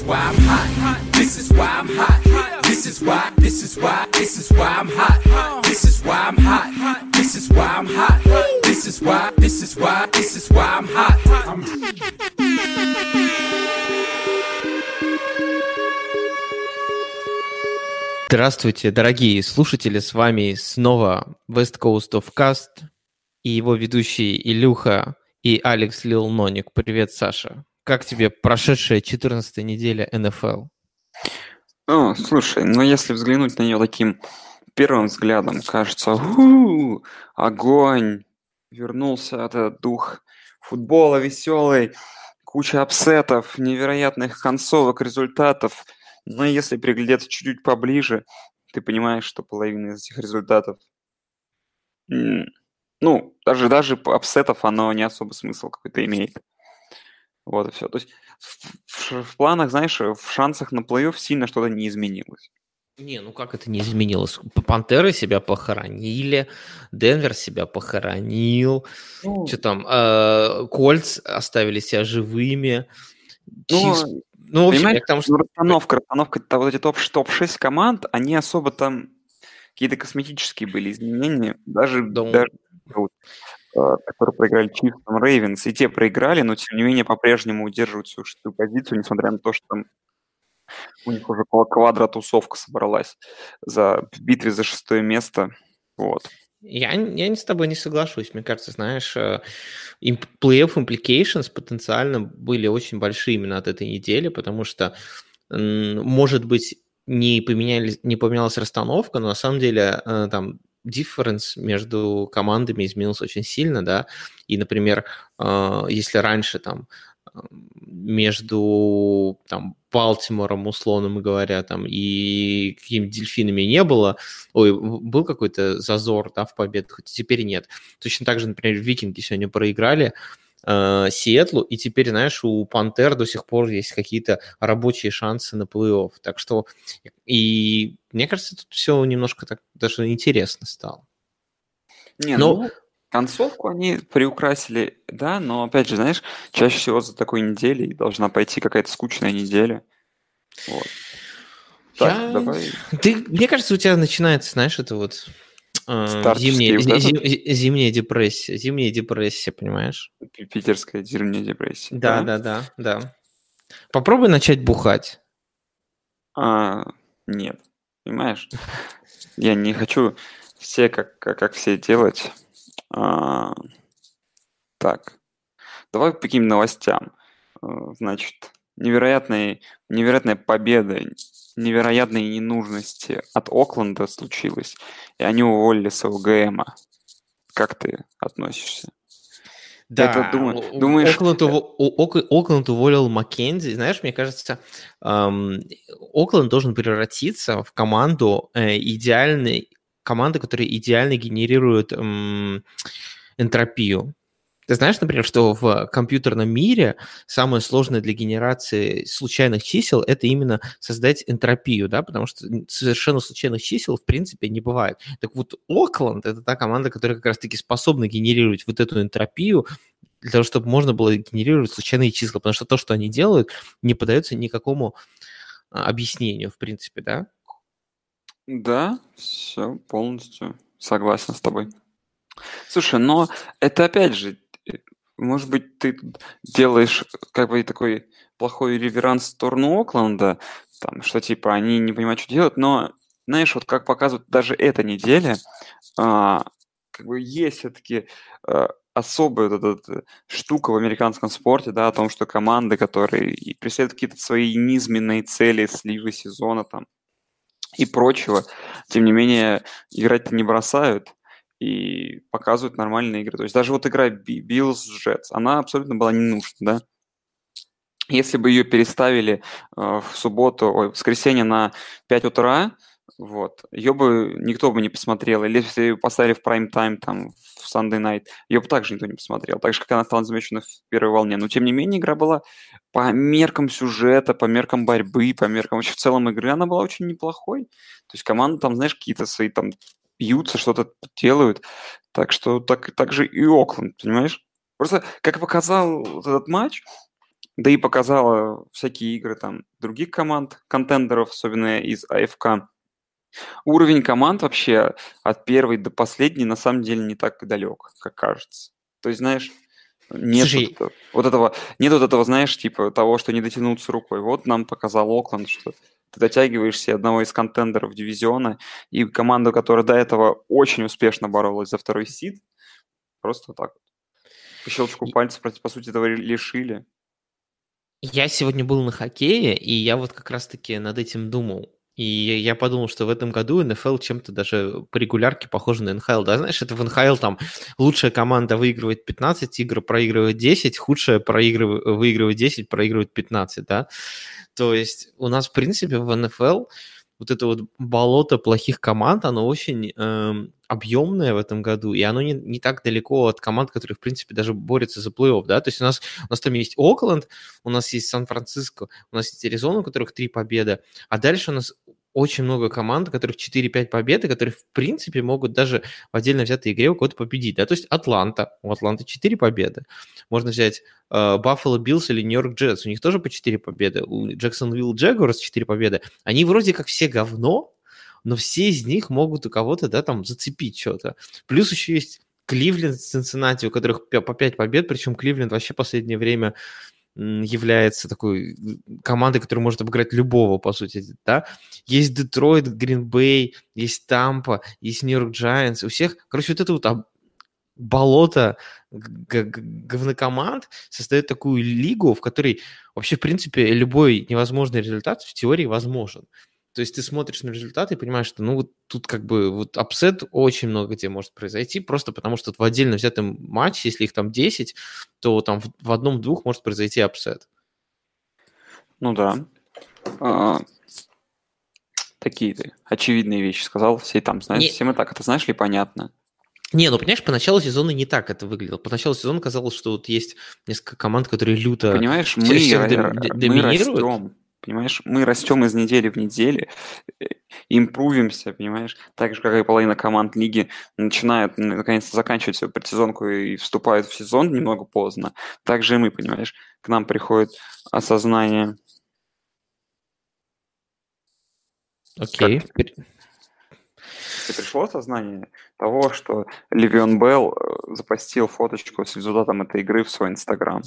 is why I'm hot. This is why I'm hot. This is why, this is why, this is why I'm hot. This is why I'm hot. This is why I'm hot. This is why, this is why, this is why I'm hot. I'm Здравствуйте, дорогие слушатели, с вами снова West Coast of Cast и его ведущие Илюха и Алекс Лил Ноник. Привет, Саша. Как тебе прошедшая 14 неделя НФЛ? О, слушай, ну если взглянуть на нее таким первым взглядом, кажется, у огонь, вернулся этот дух футбола веселый, куча апсетов, невероятных концовок, результатов – но если приглядеться чуть-чуть поближе, ты понимаешь, что половина из этих результатов, ну, даже, даже upset ов оно не особо смысл какой-то имеет. Вот и все. То есть в, в, в планах, знаешь, в шансах на плей-офф сильно что-то не изменилось. Не, ну как это не изменилось? Пантеры себя похоронили, Денвер себя похоронил, ну, что там, э, Кольтс оставили себя живыми, ну, Чифс ну, в общем, Понимаешь, потому что... расстановка, расстановка, вот эти топ-6 топ команд, они особо там какие-то косметические были изменения, даже, да. даже которые проиграли там, Ravens, и те проиграли, но тем не менее по-прежнему удерживают свою шестую позицию, несмотря на то, что там у них уже около квадра тусовка собралась за, в битве за шестое место. Вот. Я, я с тобой не соглашусь. Мне кажется, знаешь, э, плей-офф implications потенциально были очень большие именно от этой недели, потому что, может быть, не, поменялись, не поменялась расстановка, но на самом деле э, там difference между командами изменился очень сильно, да, и, например, э, если раньше там между там, Балтимором, условно говоря, там, и какими-то дельфинами не было, ой, был какой-то зазор, да, в победах, хоть теперь нет. Точно так же, например, Викинги сегодня проиграли э, Сиэтлу, и теперь, знаешь, у Пантер до сих пор есть какие-то рабочие шансы на плей-офф. Так что, и мне кажется, тут все немножко так даже интересно стало. Не, Но, ну, Концовку они приукрасили, да, но опять же, знаешь, чаще всего за такой неделей должна пойти какая-то скучная неделя. Вот. Так, Я... давай. Ты, мне кажется, у тебя начинается, знаешь, это вот зимняя, вот зим, зимняя депрессия, зимняя депрессия, понимаешь? Питерская зимняя депрессия. Да, да, да, да. да. Попробуй начать бухать. А, нет, понимаешь? Я не хочу все как, как, как все делать. А, так, давай к каким новостям. Э, значит, невероятные, невероятная победа, невероятные ненужности от Окленда случилось, и они уволили своего ГМа. Как ты относишься? Да, это, думаю, думаешь... Окленд, Окленд уволил Маккензи. Знаешь, мне кажется, эм, Окленд должен превратиться в команду э, идеальной команды, которые идеально генерируют эм, энтропию. Ты знаешь, например, что в компьютерном мире самое сложное для генерации случайных чисел – это именно создать энтропию, да, потому что совершенно случайных чисел в принципе не бывает. Так вот, Окленд – это та команда, которая как раз-таки способна генерировать вот эту энтропию, для того, чтобы можно было генерировать случайные числа, потому что то, что они делают, не поддается никакому а, объяснению, в принципе, да? Да, все полностью согласен с тобой. Слушай, но это опять же, может быть, ты делаешь как бы такой плохой реверанс в сторону Окленда, там, что типа они не понимают, что делать, но знаешь, вот как показывает даже эта неделя, а, как бы есть все-таки а, особая вот эта штука в американском спорте, да, о том, что команды, которые преследуют какие-то свои низменные цели сливы сезона, там, и прочего. Тем не менее, играть не бросают и показывают нормальные игры. То есть даже вот игра Bills Jets, она абсолютно была не нужна, да. Если бы ее переставили э, в субботу, ой, в воскресенье на 5 утра, вот. Ее бы никто бы не посмотрел. Или если ее поставили в прайм-тайм, там, в Sunday Night, ее бы также никто не посмотрел. Так же, как она стала замечена в первой волне. Но, тем не менее, игра была по меркам сюжета, по меркам борьбы, по меркам вообще в целом игры, она была очень неплохой. То есть команда там, знаешь, какие-то свои там бьются, что-то делают. Так что так, так же и Окленд, понимаешь? Просто, как показал этот матч, да и показала всякие игры там других команд, контендеров, особенно из АФК. Уровень команд вообще от первой до последней на самом деле не так далек, как кажется. То есть, знаешь, нет Слушай, вот, вот этого, нет вот этого, знаешь, типа того, что не дотянуться рукой. Вот нам показал Окленд, что ты дотягиваешься одного из контендеров дивизиона, и команду, которая до этого очень успешно боролась за второй сид, просто так вот по щелчку пальцев, по сути, этого лишили. Я сегодня был на хоккее, и я вот как раз-таки над этим думал. И я подумал, что в этом году НФЛ чем-то даже по регулярке похоже на НХЛ. Да, знаешь, это в НХЛ там лучшая команда выигрывает 15 игр, проигрывает 10, худшая проигрывает, выигрывает 10, проигрывает 15, да. То есть у нас, в принципе, в НФЛ вот это вот болото плохих команд, оно очень э, объемное в этом году, и оно не, не так далеко от команд, которые, в принципе, даже борются за плей-офф, да, то есть у нас, у нас там есть Окленд, у нас есть Сан-Франциско, у нас есть Аризона, у которых три победы, а дальше у нас очень много команд, у которых 4-5 победы, которые, в принципе, могут даже в отдельно взятой игре у кого-то победить. Да? То есть Атланта, у Атланты 4 победы. Можно взять Баффало uh, Биллс или Нью-Йорк Джетс, у них тоже по 4 победы. У Джексонвилл Джагуарс 4 победы. Они вроде как все говно, но все из них могут у кого-то, да, там, зацепить что-то. Плюс еще есть Кливленд, Цинциннати, у которых по 5 побед, причем Кливленд вообще в последнее время является такой командой, которая может обыграть любого, по сути, да. Есть Детройт, Гринбей, есть Тампа, есть Нью-Йорк Джайанс. У всех, короче, вот это вот болото говнокоманд создает такую лигу, в которой вообще, в принципе, любой невозможный результат в теории возможен. То есть ты смотришь на результаты и понимаешь, что ну вот тут как бы вот upset очень много где может произойти, просто потому что в отдельно взятом матче, если их там 10, то там в, в одном-двух может произойти upset. Ну да. А, такие ты очевидные вещи сказал. Все там, знаешь, не... всем и так это знаешь ли понятно. Не, ну понимаешь, поначалу сезона не так это выглядело. Поначалу сезона казалось, что вот есть несколько команд, которые люто Понимаешь, мы, всех мы растем Понимаешь, мы растем из недели в неделю, э, импрувимся, понимаешь, так же, как и половина команд лиги начинает наконец-то заканчивать свою предсезонку и вступают в сезон немного поздно. Так же и мы, понимаешь, к нам приходит осознание. Окей. Okay. И пришло осознание того, что Ле'Веон Белл э, запостил фоточку с результатом этой игры в свой Инстаграм.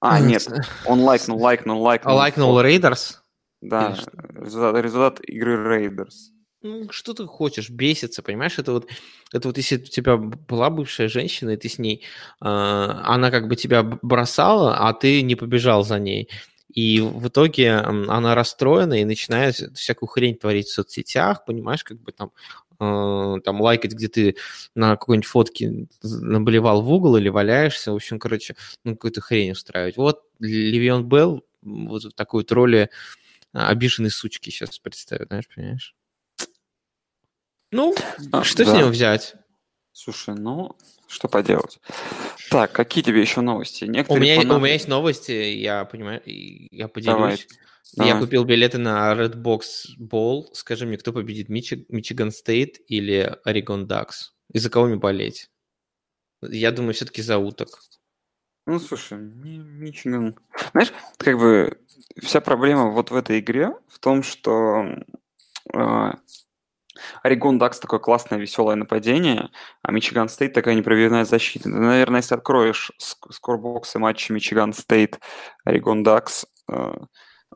А, нет, он лайкнул, лайкнул, лайкнул. Лайкнул Рейдерс? Да, результат, игры Рейдерс. Ну, что ты хочешь, бесится, понимаешь? Это вот, это вот если у тебя была бывшая женщина, и ты с ней, э, она как бы тебя бросала, а ты не побежал за ней. И в итоге она расстроена и начинает всякую хрень творить в соцсетях, понимаешь, как бы там Э, там лайкать, где ты на какой-нибудь фотке наболевал в угол или валяешься, в общем, короче, ну, какую-то хрень устраивать. Вот Левион Белл вот в такой вот роли обиженной сучки сейчас представит, знаешь, понимаешь? Ну, а, что да. с него взять? Слушай, ну, что поделать. Так, какие тебе еще новости? Некоторые у, меня, фанаты... у меня есть новости, я понимаю, я поделюсь. Давай. Я а. купил билеты на Redbox Bowl. Скажи мне, кто победит, Мичиган Стейт или Орегон Дакс? И за кого мне болеть? Я думаю, все-таки за уток. Ну, слушай, Мичиган... Знаешь, как бы вся проблема вот в этой игре в том, что э, Орегон Дакс такое классное, веселое нападение, а Мичиган Стейт такая непробивная защита. наверное, если откроешь score box ы матча Мичиган Стейт, Орегон Дакс, э,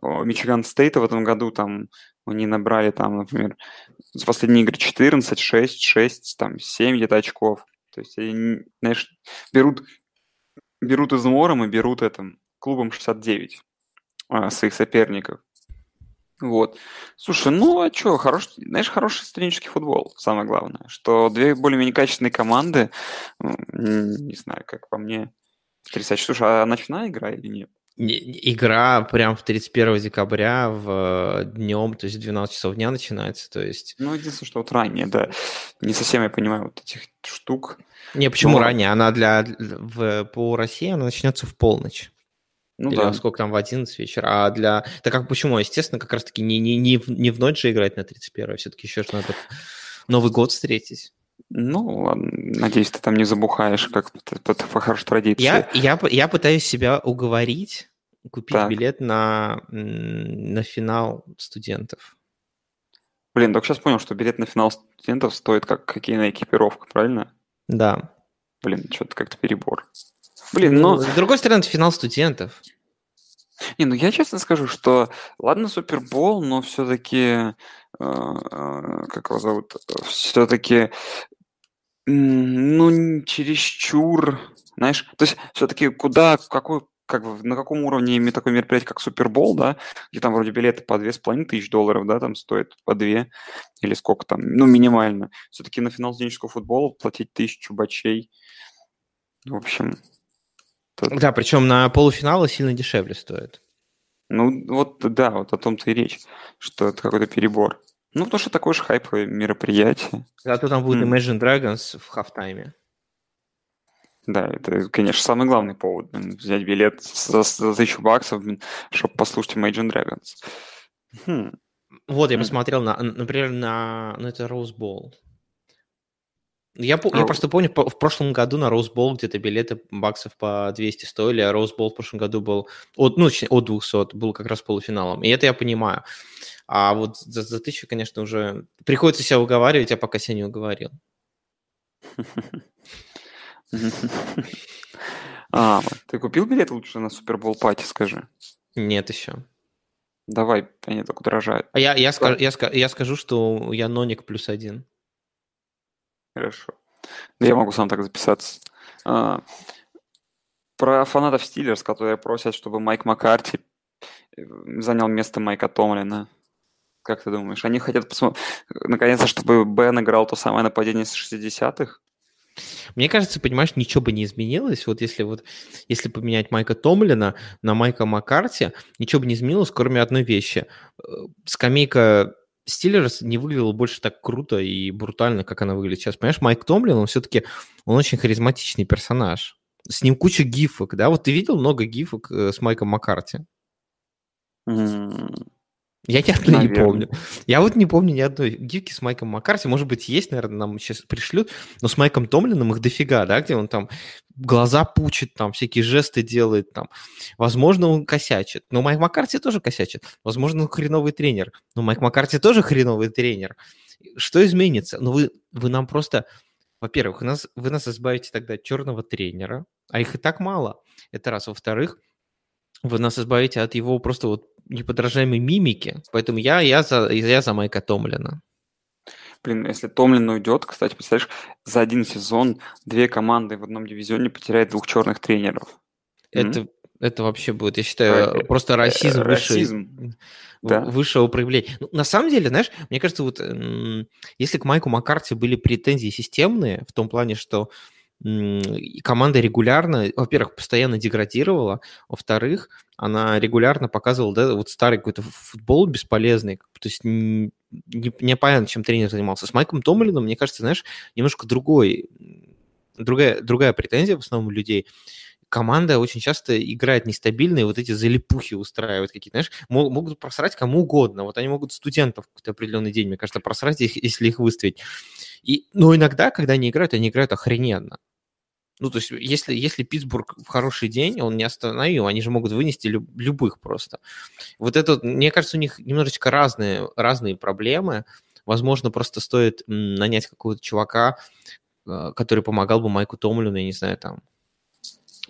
Мичиган Стейта в этом году там они набрали там, например, за последние игры 14, 6, 6, там 7 где-то очков. То есть они, знаешь, берут, берут измором и берут этим клубом 69 а, своих соперников. Вот. Слушай, ну а что, хорош, знаешь, хороший студенческий футбол, самое главное, что две более-менее качественные команды, не знаю, как по мне, потрясающе. Слушай, а ночная игра или нет? Игра прям в 31 декабря в днем, то есть в 12 часов дня начинается, то есть... Ну, единственное, что вот ранее, да. Не совсем я понимаю вот этих штук. Не, почему Но... ранее? Она для... В, по России она начнется в полночь. Ну Или да. сколько там, в 11 вечера. А для... Так как почему? Естественно, как раз-таки не, не, не, в, не в ночь же играть на 31 все-таки еще же надо Новый год встретить. Ну, ладно. Надеюсь, ты там не забухаешь, как по, по, хорошей традиции. Я, я, я пытаюсь себя уговорить купить так. билет на, на финал студентов. Блин, только сейчас понял, что билет на финал студентов стоит как хоккейная экипировка, правильно? Да. Блин, что-то как-то перебор. Блин, ну... С другой стороны, это финал студентов. Не, ну я честно скажу, что ладно Супербол, но все-таки, э, э, как его зовут, все-таки, ну, чересчур, знаешь, то есть все-таки куда, какой, как бы, на каком уровне имеет такое мероприятие, как Супербол, да, где там вроде билеты по две с половиной тысяч долларов, да, там стоит по две или сколько там, ну, минимально. Все-таки на финал студенческого футбола платить тысячу бачей, в общем, Тут... Да, причем на полуфиналы сильно дешевле стоит. Ну, вот да, вот о том-то и речь, что это какой-то перебор. Ну, потому что такое же хайповое мероприятие. Зато там будет mm. Imagine Dragons в хафтайме. Да, это, конечно, самый главный повод. Взять билет за, за тысячу баксов, чтобы послушать Imagine Dragons. Хм. Вот, я посмотрел, на, например, на, на это Rose Bowl. Я, я а просто помню, в прошлом году на Роузбол где-то билеты баксов по 200 стоили, а Роузбол в прошлом году был от, ну, от 200, был как раз полуфиналом. И это я понимаю. А вот за, за тысячу, конечно, уже приходится себя уговаривать, а пока себя не уговорил. А, ты купил билет лучше на Супербол пати, скажи? Нет еще. Давай, они только дорожают. А я, я, скажу, я, я скажу, что я ноник плюс один. Хорошо. Да я могу сам так записаться. А, про фанатов Стиллерс, которые просят, чтобы Майк Маккарти э, занял место Майка Томлина. Как ты думаешь? Они хотят посмотреть, наконец-то, чтобы Бен играл то самое нападение с 60-х? Мне кажется, понимаешь, ничего бы не изменилось. Вот если вот если поменять Майка Томлина на Майка Маккарти, ничего бы не изменилось, кроме одной вещи. Э, скамейка Стиллерс не выглядел больше так круто и брутально, как она выглядит сейчас. Понимаешь, Майк Томлин, он все-таки, он очень харизматичный персонаж. С ним куча гифок, да? Вот ты видел много гифок э, с Майком Маккарти? Mm. Я ни одной не помню. Я вот не помню ни одной гифки с Майком Маккарти. Может быть, есть, наверное, нам сейчас пришлют, но с Майком Томлином их дофига, да, где он там глаза пучит, там всякие жесты делает, там. Возможно, он косячит. Но Майк Маккарти тоже косячит. Возможно, он хреновый тренер. Но Майк Маккарти тоже хреновый тренер. Что изменится? Ну, вы, вы нам просто... Во-первых, нас, вы нас избавите тогда от черного тренера, а их и так мало. Это раз. Во-вторых, вы нас избавите от его просто вот неподражаемой мимики. Поэтому я, я, за, я за Майка Томлина. Блин, если Томлин уйдет, кстати, представляешь, за один сезон две команды в одном дивизионе потеряют двух черных тренеров. Это, mm-hmm. это вообще будет, я считаю, Р- просто расизм, расизм. выше, да. высшего проявления. Ну, на самом деле, знаешь, мне кажется, вот если к Майку Маккарти были претензии системные, в том плане, что команда регулярно, во-первых, постоянно деградировала, во-вторых, она регулярно показывала, да, вот старый какой-то футбол бесполезный, то есть не, непонятно, чем тренер занимался. С Майком Томлином, мне кажется, знаешь, немножко другой, другая, другая претензия в основном у людей. Команда очень часто играет нестабильно, и вот эти залипухи устраивают какие-то, знаешь, могут просрать кому угодно. Вот они могут студентов в какой-то определенный день, мне кажется, просрать, их, если их выставить. И, но иногда, когда они играют, они играют охрененно. Ну, то есть, если, если Питтсбург в хороший день, он не остановил, они же могут вынести люб, любых просто. Вот это, мне кажется, у них немножечко разные, разные проблемы. Возможно, просто стоит нанять какого-то чувака, э, который помогал бы Майку Томлину, я не знаю, там,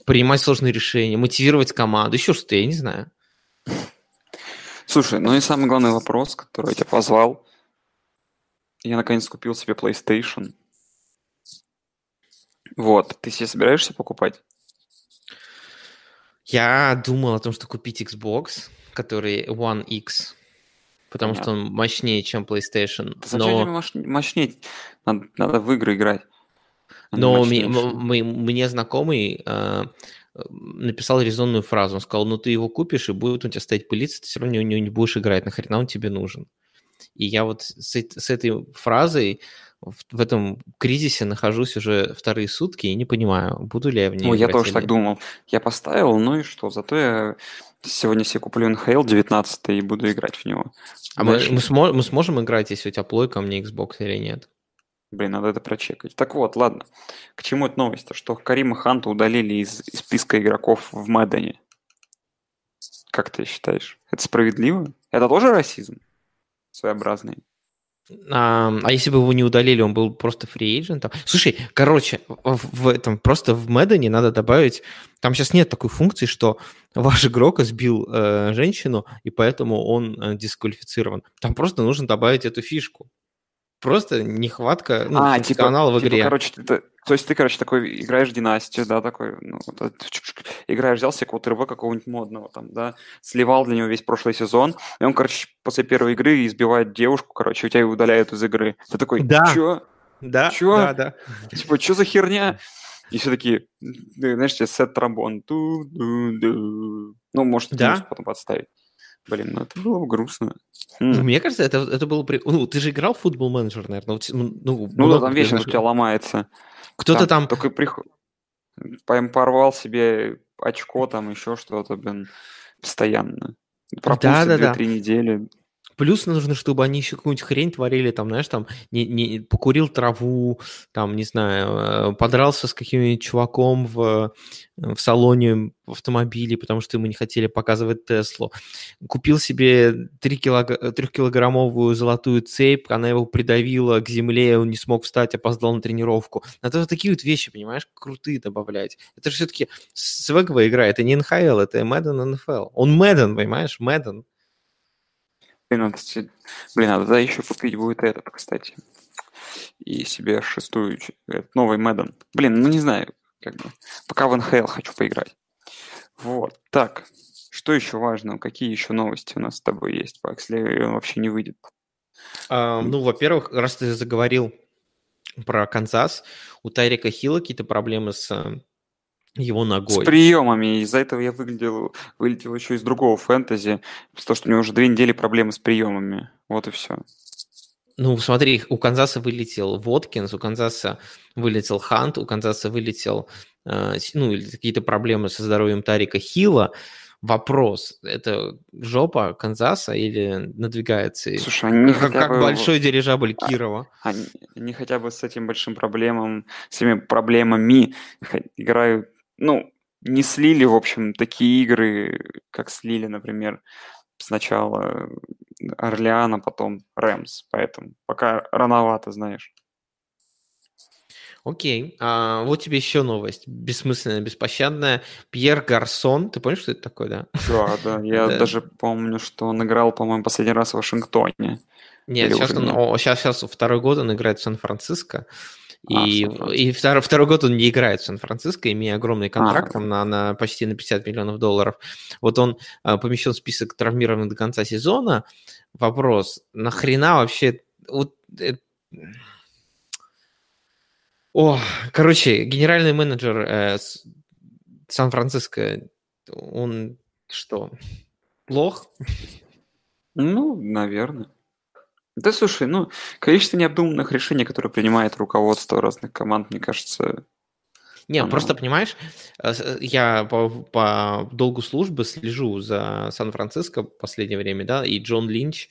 принимать сложные решения, мотивировать команду, еще что-то, я не знаю. Слушай, ну и самый главный вопрос, который я тебя позвал. Я наконец купил себе PlayStation. Вот, ты себе собираешься покупать? Я думал о том, что купить Xbox, который One X, потому Понятно. что он мощнее, чем PlayStation. Да но... Зачем мощнее? Надо, надо в игры играть. Но ми, мы, мне знакомый э, написал резонную фразу. Он сказал, ну ты его купишь, и будет у тебя стоять пылиться, ты все равно у него не будешь играть. Нахрена он тебе нужен? И я вот с, с этой фразой в, в этом кризисе нахожусь уже вторые сутки и не понимаю, буду ли я в ней Ой, я тоже так думал. Я поставил, ну и что, зато я сегодня себе куплю NHL 19 и буду играть в него. А мы, мы, смо- мы сможем играть, если у тебя плойка, а мне Xbox или нет? Блин, надо это прочекать. Так вот, ладно. К чему эта новость? Что Карима Ханта удалили из, из списка игроков в Мэддене. Как ты считаешь? Это справедливо? Это тоже расизм? Своеобразный. А, а если бы его не удалили, он был просто фри-эйджентом? Слушай, короче, в, в этом просто в Мэддоне надо добавить... Там сейчас нет такой функции, что ваш игрок сбил э, женщину, и поэтому он э, дисквалифицирован. Там просто нужно добавить эту фишку. Просто нехватка ну, а, типа, в игре. Типа, короче, ты, то есть ты, короче, такой играешь в династию, да, такой, ну, вот, играешь, взял себе РВ какого-нибудь модного там, да, сливал для него весь прошлый сезон, и он, короче, после первой игры избивает девушку, короче, у тебя удаляют из игры. Ты такой, да. чё? Да, чё? да, да. Типа, что за херня? И все такие, знаешь, тебе сет тромбон. Ну, может, да? потом подставить. Блин, ну это было бы грустно. Ну, мне кажется, это, это было... При... Ну, ты же играл в футбол менеджер, наверное. Ну, ну да, там вечно у тебя ломается. Кто-то там... там... Только приход... порвал себе очко, там еще что-то, блин, постоянно. Пропустит да, да, 2-3 да. недели. Плюс нужно, чтобы они еще какую-нибудь хрень творили, там, знаешь, там, не, не, покурил траву, там, не знаю, э, подрался с каким-нибудь чуваком в, в салоне в автомобиле, потому что мы не хотели показывать Теслу. Купил себе 3 килог... 3-килограммовую золотую цепь, она его придавила к земле, он не смог встать, опоздал на тренировку. Надо вот такие вот вещи, понимаешь, крутые добавлять. Это же все-таки свеговая игра, это не НХЛ, это Madden NFL. Он Madden, понимаешь, Madden. Блин, надо, блин, надо да, еще купить будет этот, кстати. И себе шестую, этот новый Мэдден. Блин, ну не знаю, как бы. Пока в НХЛ хочу поиграть. Вот, так. Что еще важно? Какие еще новости у нас с тобой есть, если он вообще не выйдет? А, ну, во-первых, раз ты заговорил про Канзас, у Тайрика Хилла какие-то проблемы с его ногой. С приемами. Из-за этого я выглядел, вылетел еще из другого фэнтези, потому что у него уже две недели проблемы с приемами. Вот и все. Ну, смотри, у Канзаса вылетел Воткинс, у Канзаса вылетел Хант, у Канзаса вылетел э, ну, какие-то проблемы со здоровьем Тарика Хила. Вопрос, это жопа Канзаса или надвигается? Слушай, они как, как бы... большой дирижабль а, Кирова. Они, они хотя бы с этим большим проблемом, с этими проблемами играют ну, не слили, в общем, такие игры, как слили, например, сначала Орлеан, а потом Рэмс. Поэтому пока рановато, знаешь. Окей. А, вот тебе еще новость. Бессмысленная, беспощадная. Пьер Гарсон. Ты помнишь, что это такое, да? Да, да. Я даже помню, что он играл, по-моему, последний раз в Вашингтоне. Нет, сейчас, он, о, сейчас, сейчас второй год он играет в Сан-Франциско. И, а, и второй, второй год он не играет в Сан-Франциско, имея огромный контракт а, там, на, на почти на 50 миллионов долларов. Вот он а, помещен в список травмированных до конца сезона. Вопрос, нахрена вообще... Вот, э, о, короче, генеральный менеджер э, Сан-Франциско, он что, плох? Ну, наверное. Да, слушай, ну, количество необдуманных решений, которые принимает руководство разных команд, мне кажется... Не, оно... просто, понимаешь, э, э, я по, по долгу службы слежу за Сан-Франциско в последнее время, да, и Джон Линч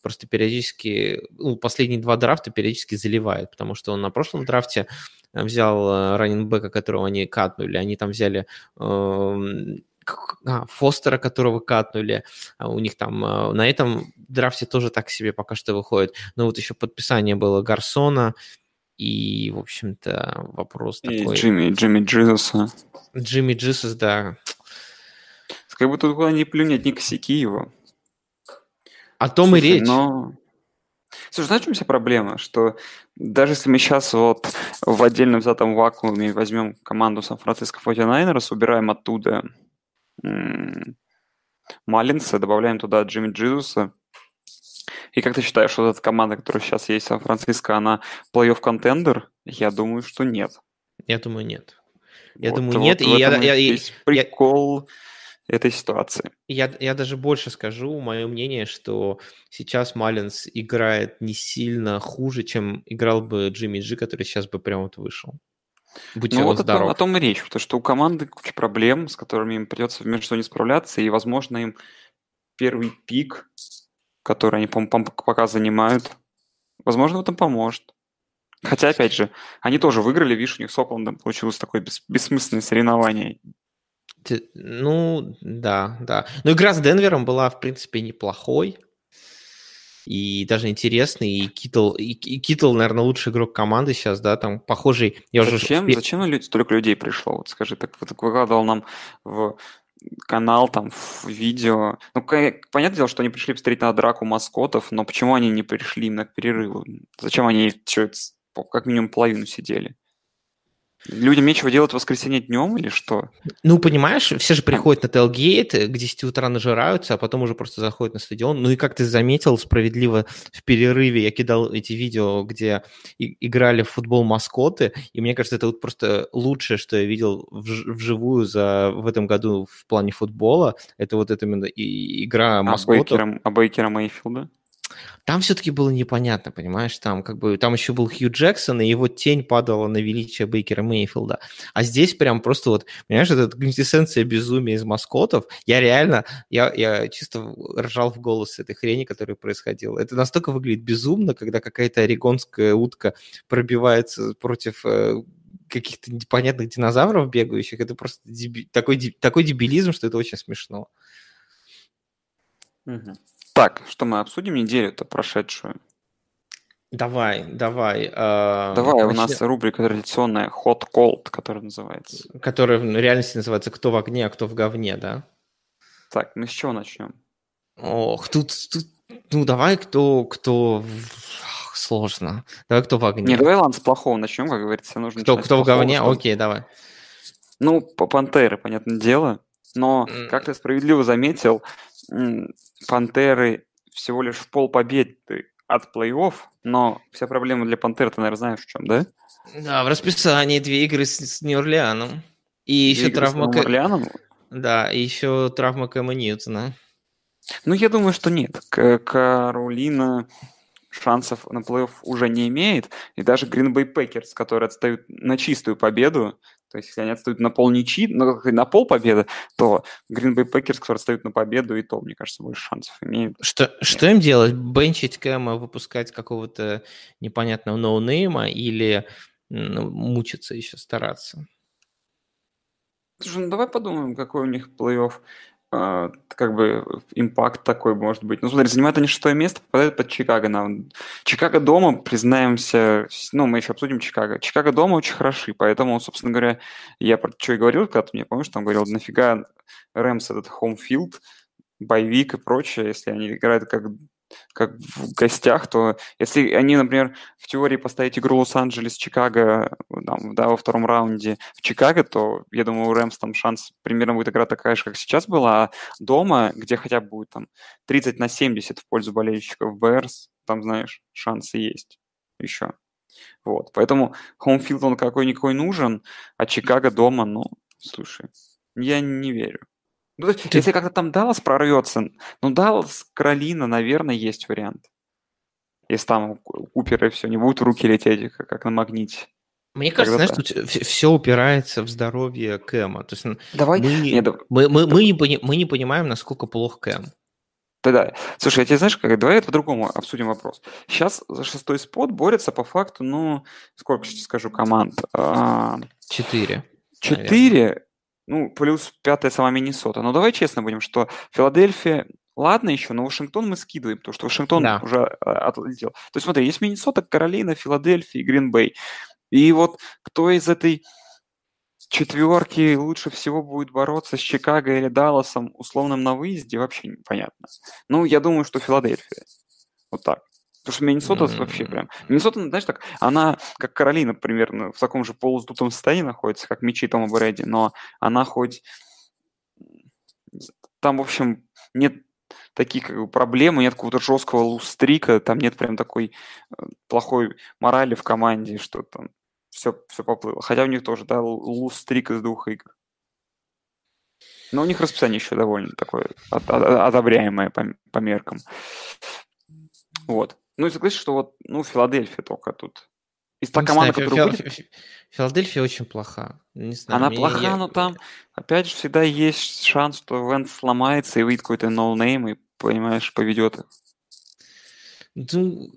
просто периодически, ну, последние два драфта периодически заливает, потому что он на прошлом драфте э, взял раннинбека, которого они катнули, они там взяли э, а, Фостера, которого катнули, а у них там а, на этом драфте тоже так себе пока что выходит. Но вот еще подписание было Гарсона, и, в общем-то, вопрос и такой... Джимми, Джимми Джизуса. Джимми Джизус, да. Как будто туда не плюнет, не косяки его. О том Слушай, и речь. Но... Слушай, знаешь, в чем вся проблема? Что даже если мы сейчас вот в отдельно взятом вакууме возьмем команду Сан-Франциско 49ers, убираем оттуда Маллинса, добавляем туда Джимми Джизуса. И как ты считаешь, что эта команда, которая сейчас есть в Сан-Франциско, она плей-офф контендер? Я думаю, что нет. Я думаю, нет. Я вот, думаю, вот нет. И я, я, есть прикол я, этой ситуации. Я, я даже больше скажу, мое мнение, что сейчас Маллинс играет не сильно хуже, чем играл бы Джимми Джи, который сейчас бы прямо вот вышел. Будьте ну, вот здоров. о, том и речь, потому что у команды куча проблем, с которыми им придется между не справляться, и, возможно, им первый пик, который они, по-моему, пока занимают, возможно, в этом поможет. Хотя, опять же, они тоже выиграли, видишь, у них с Оклендом получилось такое бес- бессмысленное соревнование. Ну, да, да. Но игра с Денвером была, в принципе, неплохой. И даже интересный. И Китл, и, и Китл, наверное, лучший игрок команды сейчас, да, там похожий. Я зачем, уже... зачем люди, столько людей пришло? Вот скажи, так вот выкладывал нам в канал, там, в видео. Ну, понятное дело, что они пришли посмотреть на драку маскотов, но почему они не пришли именно к перерыву? Зачем они еще как минимум половину сидели? Людям нечего делать в воскресенье днем или что? Ну, понимаешь, все же приходят на Телгейт, к 10 утра нажираются, а потом уже просто заходят на стадион. Ну и как ты заметил, справедливо в перерыве я кидал эти видео, где играли в футбол маскоты, и мне кажется, это вот просто лучшее, что я видел вживую за, в этом году в плане футбола. Это вот это именно игра маскотов. А Бейкера, а Бейкера Мейфилда? Там все-таки было непонятно, понимаешь, там как бы там еще был Хью Джексон, и его тень падала на величие Бейкера Мейфилда. А здесь прям просто вот, понимаешь, это квинтэссенция безумия из маскотов. Я реально, я, я чисто ржал в голос этой хрени, которая происходила. Это настолько выглядит безумно, когда какая-то орегонская утка пробивается против э, каких-то непонятных динозавров бегающих. Это просто деби... такой, такой дебилизм, что это очень смешно. Угу. Так, что мы обсудим неделю-то прошедшую? Давай, давай. Э, давай, начнем. у нас рубрика традиционная Hot Cold, которая называется. Которая в реальности называется «Кто в огне, а кто в говне», да? Так, мы с чего начнем? Ох, тут, тут ну давай кто, кто сложно. Давай кто в огне. Не, давай ладно, с плохого начнем, как говорится, нужно Кто, кто в говне? Чтобы... Окей, давай. Ну, по Пантеры, понятное дело. Но, как ты справедливо заметил, Пантеры всего лишь в пол победы от плей-офф, но вся проблема для Пантер, ты, наверное, знаешь в чем, да? Да, в расписании две игры с, с Нью-Орлеаном. И две еще травма... С Орлеаном? Да, и еще травма Кэма Ньютона. Ну, я думаю, что нет. Каролина шансов на плей-офф уже не имеет. И даже Green Bay Packers, которые отстают на чистую победу, то есть, если они отстают на пол ничьи, ну, на пол победы, то Green Bay Packers, которые отстают на победу, и то, мне кажется, больше шансов имеют. Что, что им делать? Бенчить Кэма, выпускать какого-то непонятного no-name а или ну, мучиться еще, стараться? Слушай, ну давай подумаем, какой у них плей-офф. А, как бы impact такой может быть. Ну, смотри, занимает они шестое место, попадают под Чикаго. Нам. Чикаго дома, признаемся, ну, мы еще обсудим Чикаго. Чикаго дома очень хороши, поэтому, собственно говоря, я про что и говорил, когда ты мне помнишь, там говорил, нафига Рэмс этот home field, bye week и прочее, если они играют как как в гостях, то если они, например, в теории поставить игру Лос-Анджелес, Чикаго, там, да, во втором раунде в Чикаго, то, я думаю, у Рэмс там шанс примерно будет игра такая же, как сейчас была, а дома, где хотя бы будет там 30 на 70 в пользу болельщиков Берс, там, знаешь, шансы есть еще. Вот, поэтому home field он какой-никакой нужен, а Чикаго дома, ну, слушай, я не верю. Ну, то есть, Ты... если как-то там Даллас прорвется, ну, Даллас, Каролина, наверное, есть вариант. Если там у Купера все не будет руки лететь, как, как на магните. Мне кажется, знаешь, тут все упирается в здоровье Кэма. То есть Давай. Мы, Нет, мы, мы, мы, не, мы не понимаем, насколько плох Кэм. Да-да. Слушай, я тебе знаешь, как, давай это по-другому обсудим вопрос. Сейчас за шестой спот борется по факту, ну, сколько сейчас скажу команд? А, четыре. Четыре? Ну, плюс пятая сама Миннесота. Но давай честно будем, что Филадельфия, ладно еще, но Вашингтон мы скидываем, потому что Вашингтон да. уже а, отлетел. То есть смотри, есть Миннесота, Каролина, Филадельфия и Гринбей. И вот кто из этой четверки лучше всего будет бороться с Чикаго или Далласом условным на выезде, вообще непонятно. Ну, я думаю, что Филадельфия. Вот так. Потому что Миннесота mm-hmm. вообще прям... Миннесота, знаешь, так, она, как Каролина, примерно, в таком же полуздутом состоянии находится, как мечи Тома Брэди, но она хоть... Там, в общем, нет таких как бы, проблем, нет какого-то жесткого лустрика, там нет прям такой э, плохой морали в команде, что там все, все поплыло. Хотя у них тоже, да, лустрик из двух игр. Но у них расписание еще довольно такое одобряемое по, по меркам. Вот. Ну и согласись, что вот, ну, Филадельфия только тут. Из та команда, которая будет... Филадельфия очень плоха. Не знаю, Она плоха, я... но там, опять же, всегда есть шанс, что Венц сломается и выйдет какой-то no-name и, понимаешь, поведет их. Ну,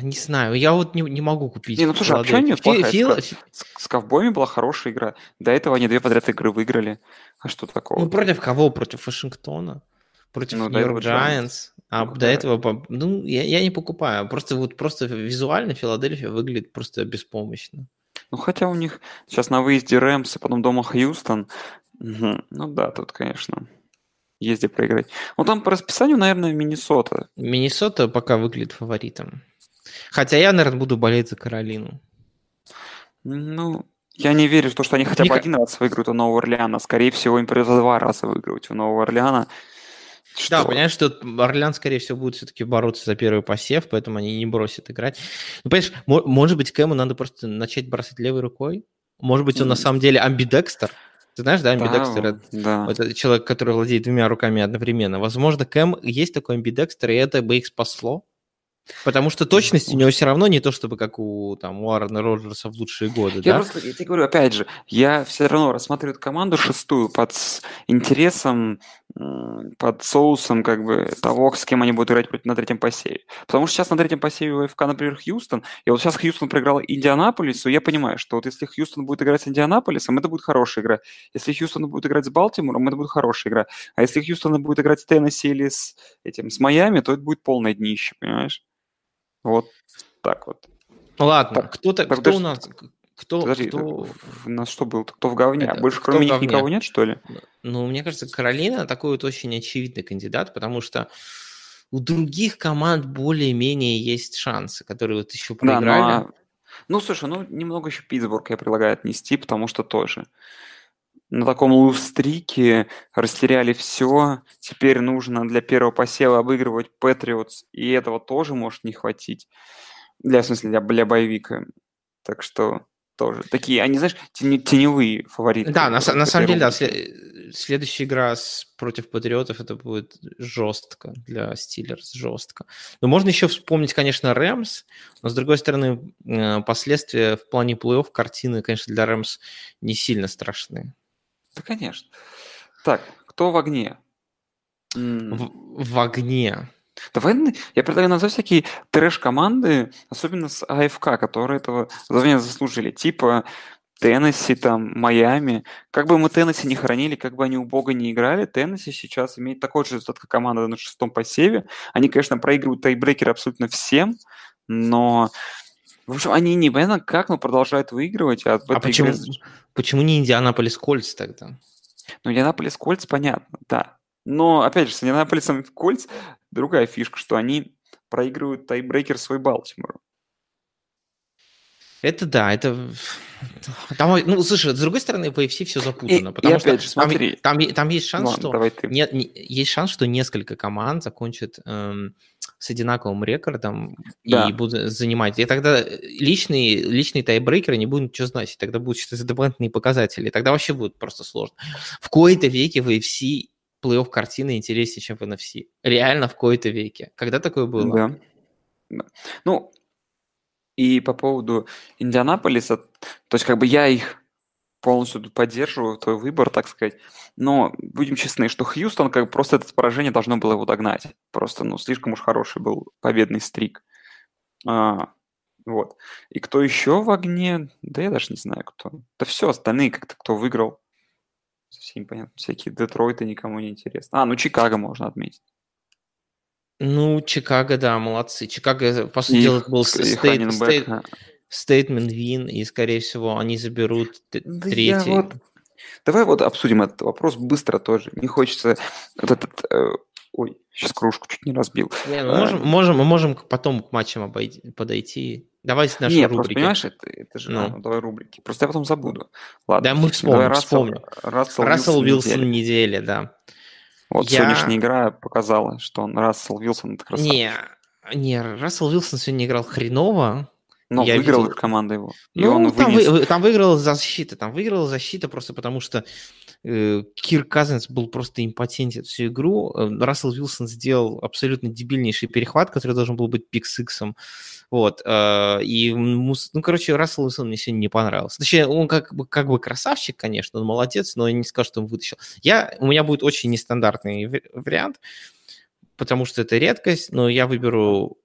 не знаю, я вот не, не могу купить. Не, ну слушай, а почему нет плохая? Фил... С, с ковбоями была хорошая игра. До этого они две подряд игры выиграли. А что такого? Ну, против кого? Против Вашингтона? Против ну, Нью-Йорк Giants? А ну, до этого, ну, я, я не покупаю. Просто вот просто визуально Филадельфия выглядит просто беспомощно. Ну, хотя у них сейчас на выезде Рэмс, и потом дома Хьюстон. Угу. Ну да, тут, конечно езде проиграть. Ну, там по расписанию, наверное, Миннесота. Миннесота пока выглядит фаворитом. Хотя я, наверное, буду болеть за Каролину. Ну, я не верю в то, что они хотя бы Мне... один раз выиграют у Нового Орлеана. Скорее всего, им придется два раза выигрывать у Нового Орлеана. Что? Да, понимаешь, что Орлеан, скорее всего, будет все-таки бороться за первый посев, поэтому они не бросят играть. Ну, понимаешь, может быть, Кэму надо просто начать бросать левой рукой? Может быть, он mm. на самом деле амбидекстер? Ты знаешь, да, амбидекстер? Да, да. Это человек, который владеет двумя руками одновременно. Возможно, Кэм есть такой амбидекстер, и это бы их спасло. Потому что точность у него все равно не то, чтобы как у, там, у Аарона Роджерса в лучшие годы. Я да? просто, я тебе говорю, опять же, я все равно рассматриваю эту команду шестую под интересом, под соусом как бы того, с кем они будут играть на третьем посеве. Потому что сейчас на третьем посеве у ФК, например, Хьюстон, и вот сейчас Хьюстон проиграл Индианаполису, я понимаю, что вот если Хьюстон будет играть с Индианаполисом, это будет хорошая игра. Если Хьюстон будет играть с Балтимором, это будет хорошая игра. А если Хьюстон будет играть с Теннесси или с, этим, с Майами, то это будет полное днище, понимаешь? Вот так вот. Ну ладно, кто-то, кто у нас... Кто, Подожди, кто... у нас что был? Кто в говне? Это, Больше кроме них никого нет, что ли? Ну, мне кажется, Каролина такой вот очень очевидный кандидат, потому что у других команд более-менее есть шансы, которые вот еще проиграли. Да, ну, а... ну, слушай, ну, немного еще Питтсбург я предлагаю отнести, потому что тоже на таком лустрике растеряли все. Теперь нужно для первого посева обыгрывать Патриотс, и этого тоже может не хватить. Для, в смысле, для, для боевика. Так что тоже. Такие, они, знаешь, теневые фавориты. Да, на, на самом деле, да, следующая игра с, против Патриотов это будет жестко для Стиллерс, жестко. Но можно еще вспомнить, конечно, Рэмс, но, с другой стороны, э, последствия в плане плей-офф картины, конечно, для Рэмс не сильно страшные. Да, конечно. Так, кто в огне? В, в огне. Давай я предлагаю назвать всякие трэш-команды, особенно с АФК, которые этого звания заслужили. Типа Теннесси, там, Майами. Как бы мы Теннесси не хранили, как бы они у бога не играли, Теннесси сейчас имеет такой же результат, как команда на шестом посеве. Они, конечно, проигрывают тайбрекеры абсолютно всем, но в общем, они не понятно как, но продолжают выигрывать. А, а почему, игре... почему не Индианаполис Кольц тогда? Ну, Индианаполис Кольц, понятно, да. Но, опять же, с Индианаполисом Кольц другая фишка, что они проигрывают тайбрейкер свой Балтимору. Это да, это... Там, ну, слушай, с другой стороны, по AFC все запутано, и, потому и что же, смотри. Там, там, там есть шанс, Ладно, что... Ты. Не, не, есть шанс, что несколько команд закончат эм, с одинаковым рекордом да. и будут занимать. И тогда личные, личные тайбрейкеры не будут ничего значить, тогда будут считаться дополнительные показатели, тогда вообще будет просто сложно. В кои-то веке в AFC плей-офф картины интереснее, чем в NFC. Реально в кои-то веке. Когда такое было? Да. да. Ну, и по поводу Индианаполиса, то есть как бы я их полностью поддерживаю, твой выбор, так сказать. Но будем честны, что Хьюстон, как просто это поражение должно было его догнать. Просто, ну, слишком уж хороший был победный стрик. А, вот. И кто еще в огне? Да я даже не знаю, кто. Да все, остальные как-то кто выиграл. Совсем непонятно. Всякие Детройты никому не интересно. А, ну Чикаго можно отметить. Ну, Чикаго, да, молодцы. Чикаго, по сути дела, был стейт, стейт, стейтмент вин, и, скорее всего, они заберут да третий. Вот... Давай вот обсудим этот вопрос быстро тоже. Не хочется вот этот... Э... Ой, сейчас кружку чуть не разбил. Не, ну, а... можем, можем, мы можем потом к матчам обойти, подойти. Давайте наши Нет, рубрики. просто, понимаешь, это, это же... Ну. ну. давай рубрики. Просто я потом забуду. Ладно. Да, мы вспомним, давай вспомним. Рассел, Рассел Вилсон, Вилсон недели. недели, да. Вот я... сегодняшняя игра показала, что он Рассел Вилсон это красавчик. Не, не, Рассел Вилсон сегодня играл хреново. Но я выиграл видел... команда его. И ну, он там, вынес... вы, там выиграла защита. Там выиграла защита просто потому, что Кир Казинс был просто импотентен всю игру. Э, Рассел Вилсон сделал абсолютно дебильнейший перехват, который должен был быть пик-сиксом. Вот. Э, и, ну, короче, Рассел Уилсон мне сегодня не понравился. Точнее, он как бы, как бы красавчик, конечно, он молодец, но я не скажу, что он вытащил. Я, у меня будет очень нестандартный вариант, потому что это редкость, но я выберу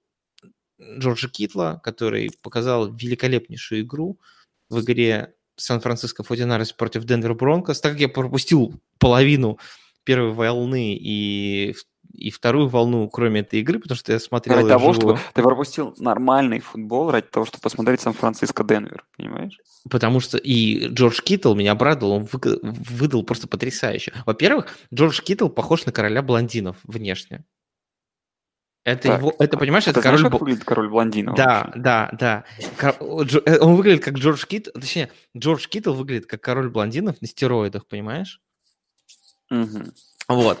Джорджа Китла, который показал великолепнейшую игру в игре Сан-Франциско 49 против Денвер Бронкос. Так как я пропустил половину первой волны и и вторую волну, кроме этой игры, потому что я смотрел... Ради того, чтобы ты пропустил нормальный футбол, ради того, чтобы посмотреть Сан-Франциско-Денвер, понимаешь? Потому что и Джордж Киттл меня обрадовал, он вы... выдал просто потрясающе. Во-первых, Джордж Киттл похож на короля блондинов внешне. Это так, его, это понимаешь, это, это король... Знаешь, выглядит король блондинов? Да, вообще? да, да. Э, он выглядит как Джордж Киттл, точнее, Джордж Киттл выглядит как король блондинов на стероидах, понимаешь? Угу. Вот.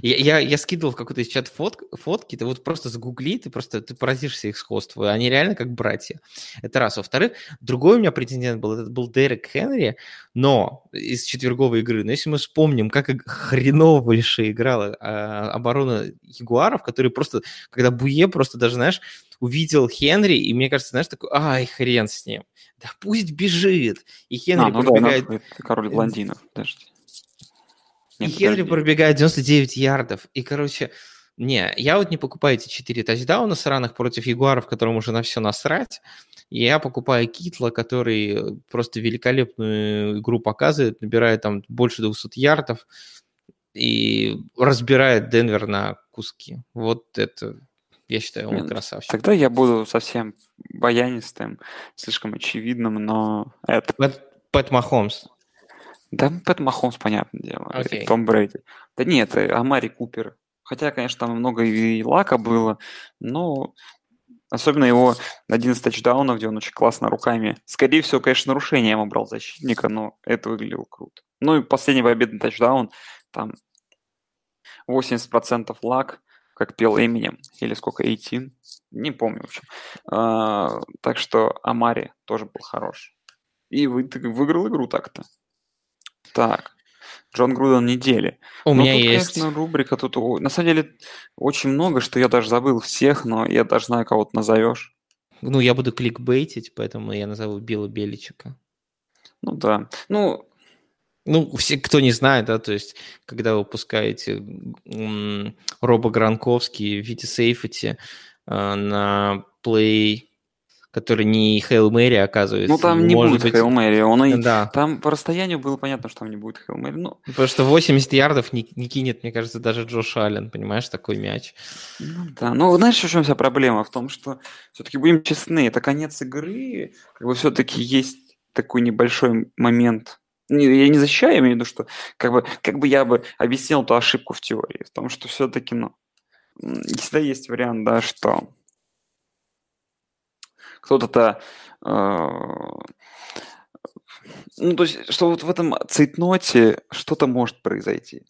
Я, я, я скидывал в какой-то чат фот, фотки, ты вот просто загугли, ты просто ты поразишься их сходству. Они реально как братья. Это раз. Во-вторых, другой у меня претендент был, это был Дерек Хенри, но из четверговой игры. Но если мы вспомним, как хреновейше играла а, оборона Ягуаров, который просто, когда Буе просто даже, знаешь, увидел Хенри, и мне кажется, знаешь, такой, ай, хрен с ним. Да пусть бежит. И Хенри а, ну пробегает... Да, король блондинов, подожди. Нет, и Хенри пробегает 99 ярдов. И, короче, не, я вот не покупаю эти 4 тачдауна сраных против Ягуаров, которым уже на все насрать. Я покупаю Китла, который просто великолепную игру показывает, набирает там больше 200 ярдов и разбирает Денвер на куски. Вот это, я считаю, он красавчик. Тогда я буду совсем баянистым, слишком очевидным, но это... Пэт, Пэт Махомс. Да, Пэт Махомс, понятное дело. Okay. Том Брэди. Да нет, Амари Купер. Хотя, конечно, там много и лака было, но особенно его 11 тачдауна, где он очень классно руками. Скорее всего, конечно, нарушением убрал защитника, но это выглядело круто. Ну и последний победный тачдаун, там 80% лак, как пел Эминем, или сколько, 18, не помню, в общем. А, так что Амари тоже был хорош. И вы, выиграл игру так-то. Так. Джон Груден недели. У ну, меня тут, есть. конечно, рубрика тут... На самом деле, очень много, что я даже забыл всех, но я даже знаю, кого ты назовешь. Ну, я буду кликбейтить, поэтому я назову Билла Беличика. Ну да. Ну, ну, все, кто не знает, да, то есть, когда вы выпускаете м- Роба Гранковский в виде сейфати э, на Play который не Хейл Мэри, оказывается. Ну, там не будет быть... Хейл Мэри. Он и... да. Там по расстоянию было понятно, что там не будет Хейл Мэри. Ну... Потому что 80 ярдов не, не кинет, мне кажется, даже Джош Аллен, понимаешь, такой мяч. Ну, да, ну, знаешь, в чем вся проблема? В том, что все-таки будем честны, это конец игры, как бы все-таки есть такой небольшой момент я не защищаю, я имею в виду, что как бы, как бы я бы объяснил эту ошибку в теории, в том, что все-таки, ну, всегда есть вариант, да, что кто-то э, ну, то есть, что вот в этом цейтноте что-то может произойти.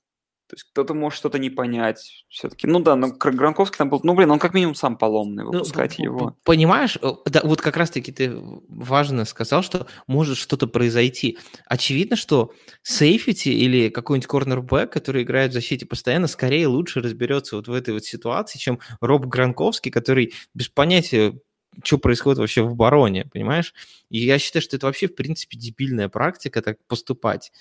То есть кто-то может что-то не понять все-таки. Ну да, но Гранковский там был, ну блин, он как минимум сам поломный, ну, выпускать ну, его. Понимаешь, э, да, вот как раз-таки ты важно сказал, что может что-то произойти. Очевидно, что сейфити или какой-нибудь корнербэк, который играет в защите постоянно, скорее лучше разберется вот в этой вот ситуации, чем Роб Гранковский, который без понятия что происходит вообще в обороне, понимаешь? И я считаю, что это вообще, в принципе, дебильная практика так поступать.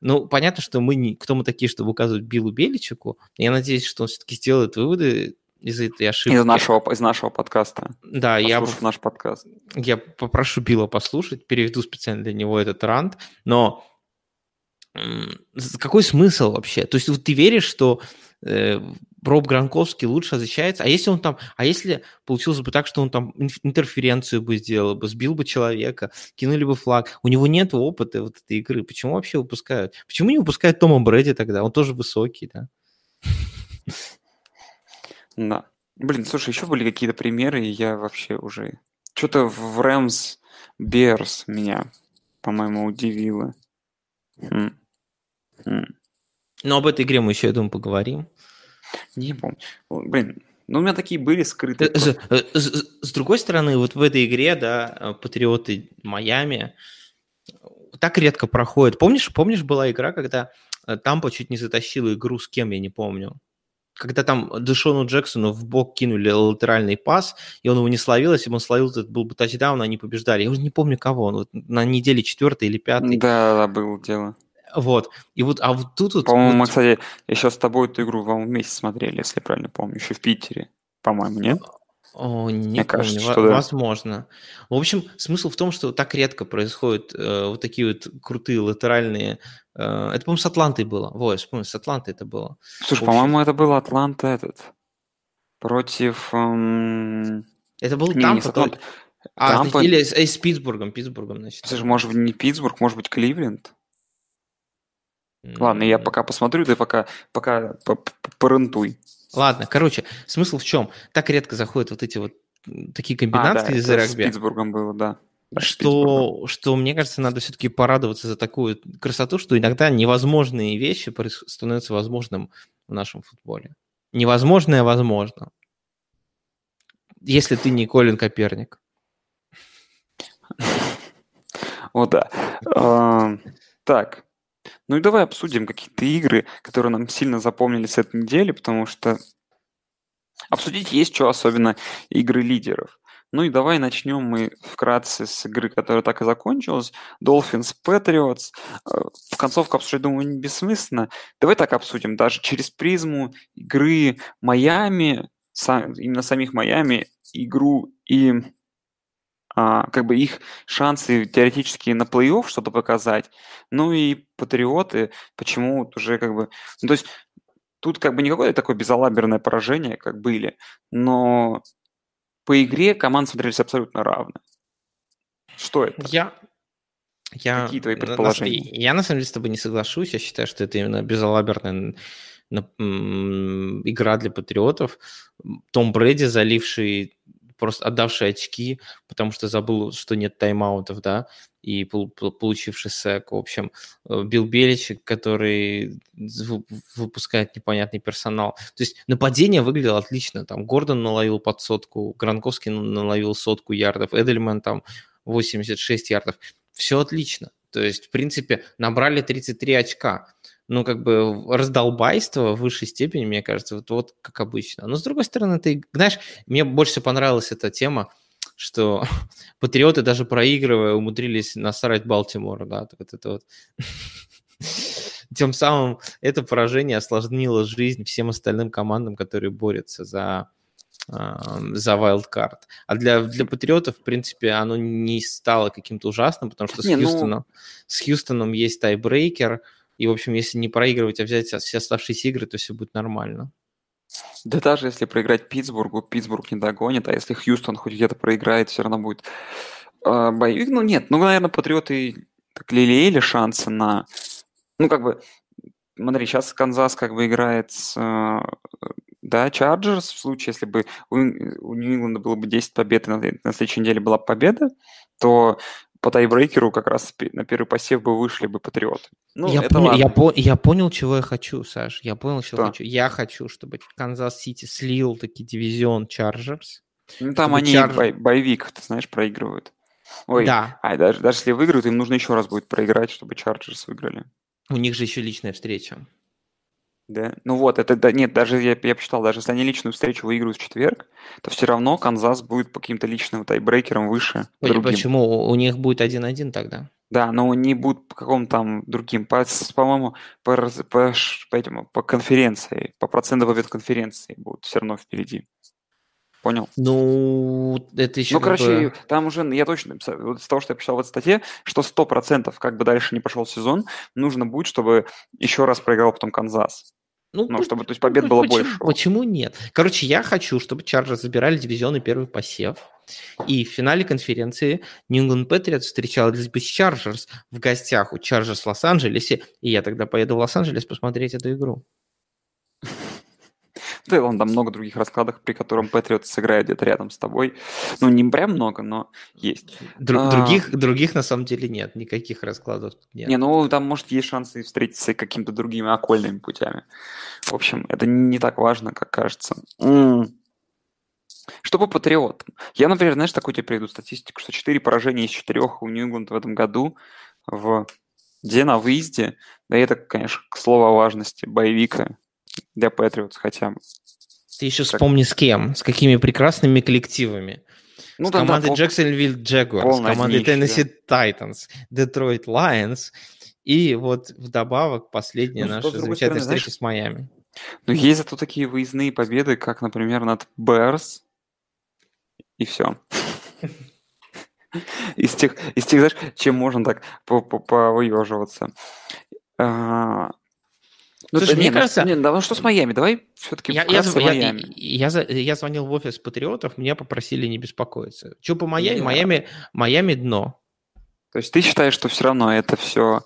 Ну, понятно, что мы не... Кто мы такие, чтобы указывать Биллу Беличику? Я надеюсь, что он все-таки сделает выводы из этой ошибки. Из нашего, из нашего подкаста. Да, я... наш подкаст. Я попрошу Билла послушать, переведу специально для него этот рант, но какой смысл вообще? То есть вот ты веришь, что э, Роб Гранковский лучше защищается. А если он там, а если получилось бы так, что он там интерференцию бы сделал бы, сбил бы человека, кинули бы флаг, у него нет опыта вот этой игры, почему вообще выпускают? Почему не выпускают Тома Брэди тогда? Он тоже высокий, да? Да. Блин, слушай, еще были какие-то примеры, и я вообще уже... Что-то в Рэмс Берс меня, по-моему, удивило. Хм. Но об этой игре мы еще, я думаю, поговорим. Не помню. Блин, ну, у меня такие были скрытые. С, э, с, с другой стороны, вот в этой игре, да, э, Патриоты Майами так редко проходят. Помнишь, помнишь, была игра, когда э, Тампа чуть не затащила игру с кем, я не помню. Когда там Дэшону Джексону в бок кинули латеральный пас, и он его не словил, если бы он словил, это был бы тачдаун, они побеждали. Я уже не помню кого, он вот на неделе четвертый или пятый. Да, да, было дело. Вот. И вот, а вот тут вот... По-моему, вот... мы, кстати, еще с тобой эту игру вам вместе смотрели, если правильно помню, еще в Питере, по-моему, нет? О, не Мне помню, кажется, что возможно. В общем, смысл в том, что так редко происходят э, вот такие вот крутые латеральные... Э, это, по-моему, с Атлантой было. Во, я вспомнил, с Атлантой это было. Слушай, по-моему, это был Атланта этот. Против... Эм... Это был не, Тампа, не А, Тампа... или с, э, с Питтсбургом, Питтсбургом, значит. Слушай, может быть, не Питтсбург, может быть, Кливленд? Ладно, я пока посмотрю, ты пока, пока порентуй. Ладно, короче, смысл в чем? Так редко заходят вот эти вот такие комбинации а, да, из регби. С Питтсбургом было, да. что, что, мне кажется, надо все-таки порадоваться за такую красоту, что иногда невозможные вещи становятся возможным в нашем футболе. Невозможное возможно. Если ты не Колин Коперник. О, да. А, так, ну и давай обсудим какие-то игры, которые нам сильно запомнились этой недели, потому что обсудить есть что, особенно игры лидеров. Ну и давай начнем мы вкратце с игры, которая так и закончилась. Dolphins Patriots. Э, в концовку обсуждать, думаю, бессмысленно. Давай так обсудим. Даже через призму игры Майами, именно самих Майами, игру и а, как бы их шансы теоретически на плей-офф что-то показать. Ну и патриоты, почему уже как бы... Ну, то есть тут как бы не какое-то такое безалаберное поражение, как были, но по игре команды смотрелись абсолютно равно. Что это? Я, я, Какие твои предположения? На, я на самом деле с тобой не соглашусь. Я считаю, что это именно безалаберная игра для патриотов. Том Брэди, заливший просто отдавший очки, потому что забыл, что нет тайм-аутов, да, и получивший сек. В общем, э, Билл Беличек, который выпускает непонятный персонал. То есть нападение выглядело отлично. Там Гордон наловил под сотку, Гранковский наловил сотку ярдов, Эдельман там 86 ярдов. Все отлично. То есть, в принципе, набрали 33 очка ну, как бы раздолбайство в высшей степени, мне кажется, вот, вот как обычно. Но, с другой стороны, ты, знаешь, мне больше всего понравилась эта тема, что патриоты даже проигрывая умудрились насрать Балтимору, да, вот это вот. Тем самым это поражение осложнило жизнь всем остальным командам, которые борются за, за wildcard. А для, для патриотов, в принципе, оно не стало каким-то ужасным, потому что с, не, ну Хьюстоном, ну... с Хьюстоном есть tiebreaker, и, в общем, если не проигрывать, а взять все оставшиеся игры, то все будет нормально. Да даже если проиграть Питтсбургу, Питтсбург не догонит, а если Хьюстон хоть где-то проиграет, все равно будет э, bye week. Ну нет, ну, наверное, Патриоты так лелеяли шансы на... Ну, как бы, смотри, сейчас Канзас как бы играет с, э, да, Чарджерс, в случае, если бы у, у Нью-Ингланда было бы 10 побед, и на, на следующей неделе была победа, то по tiebreaker у как раз на первый посев бы вышли бы Патриоты. Ну, я, понял, я, по, я понял, чего я хочу, Саш. Я понял, чего Что? хочу. Я хочу, чтобы Канзас-Сити слил таки дивизион Чарджерс. Ну, там они Чар... bye, bye week, ты знаешь, проигрывают. Ой, да. а даже, даже если выиграют, им нужно еще раз будет проиграть, чтобы Чарджерс выиграли. У них же еще личная встреча. Да, ну вот, это да, нет, даже я, я посчитал, даже если они личную встречу выиграют в четверг, то все равно Канзас будет по каким-то личным тайбрейкерам выше. Ой, почему? У них будет 1-1 тогда. Да, но они будут по какому-то там другим, по, по-моему, по, по, по, этому, по конференции, по проценту побед конференции будут все равно впереди. Понял? Ну, это еще... Ну, короче, бы... там уже, я точно, вот из того, что я писал в этой статье, что 100% как бы дальше не пошел сезон, нужно будет, чтобы еще раз проиграл потом Канзас. Ну, ну чтобы, то есть побед ну, было почему, больше. Почему нет? Короче, я хочу, чтобы Чарджерс забирали дивизионный первый посев. И в финале конференции New England Patriots встречалась бы с Чарджерс в гостях у Чарджерс в Лос-Анджелесе. И я тогда поеду в Лос-Анджелес посмотреть эту игру. Да, он там много других раскладов, при котором Патриот сыграет где-то рядом с тобой. Ну, не прям много, но есть. Дру- а... других, других на самом деле нет, никаких раскладов нет. Не, ну там, может, есть шансы встретиться какими-то другими окольными путями. В общем, это не так важно, как кажется. М-м. Что по патриотам? Я, например, знаешь, такую тебе приведу статистику, что 4 поражения из 4 у Нью-Ингланд в этом году в где на выезде, да это, конечно, к слову о важности bye week а для Патриотс хотя бы. Ты еще вспомни с кем, с какими прекрасными коллективами. Ну, с командой Джексонвилл Джегуар, с командой Теннесси Тайтанс, Детройт Лайонс и вот вдобавок последняя ну, наша замечательная стороны, встреча знаешь, с Майами. Ну, есть зато такие выездные победы, как, например, над Берс, и все. Из тех, из тех, знаешь, чем можно так повыеживаться. А, ну, Слушай, мне не, кажется... Не, давай что с Майами? Давай все-таки я, я, Майами. Я, я, я звонил в офис Патриотов, меня попросили не беспокоиться. Что по Майами? Майами, Майами дно. То есть ты считаешь, что все равно это все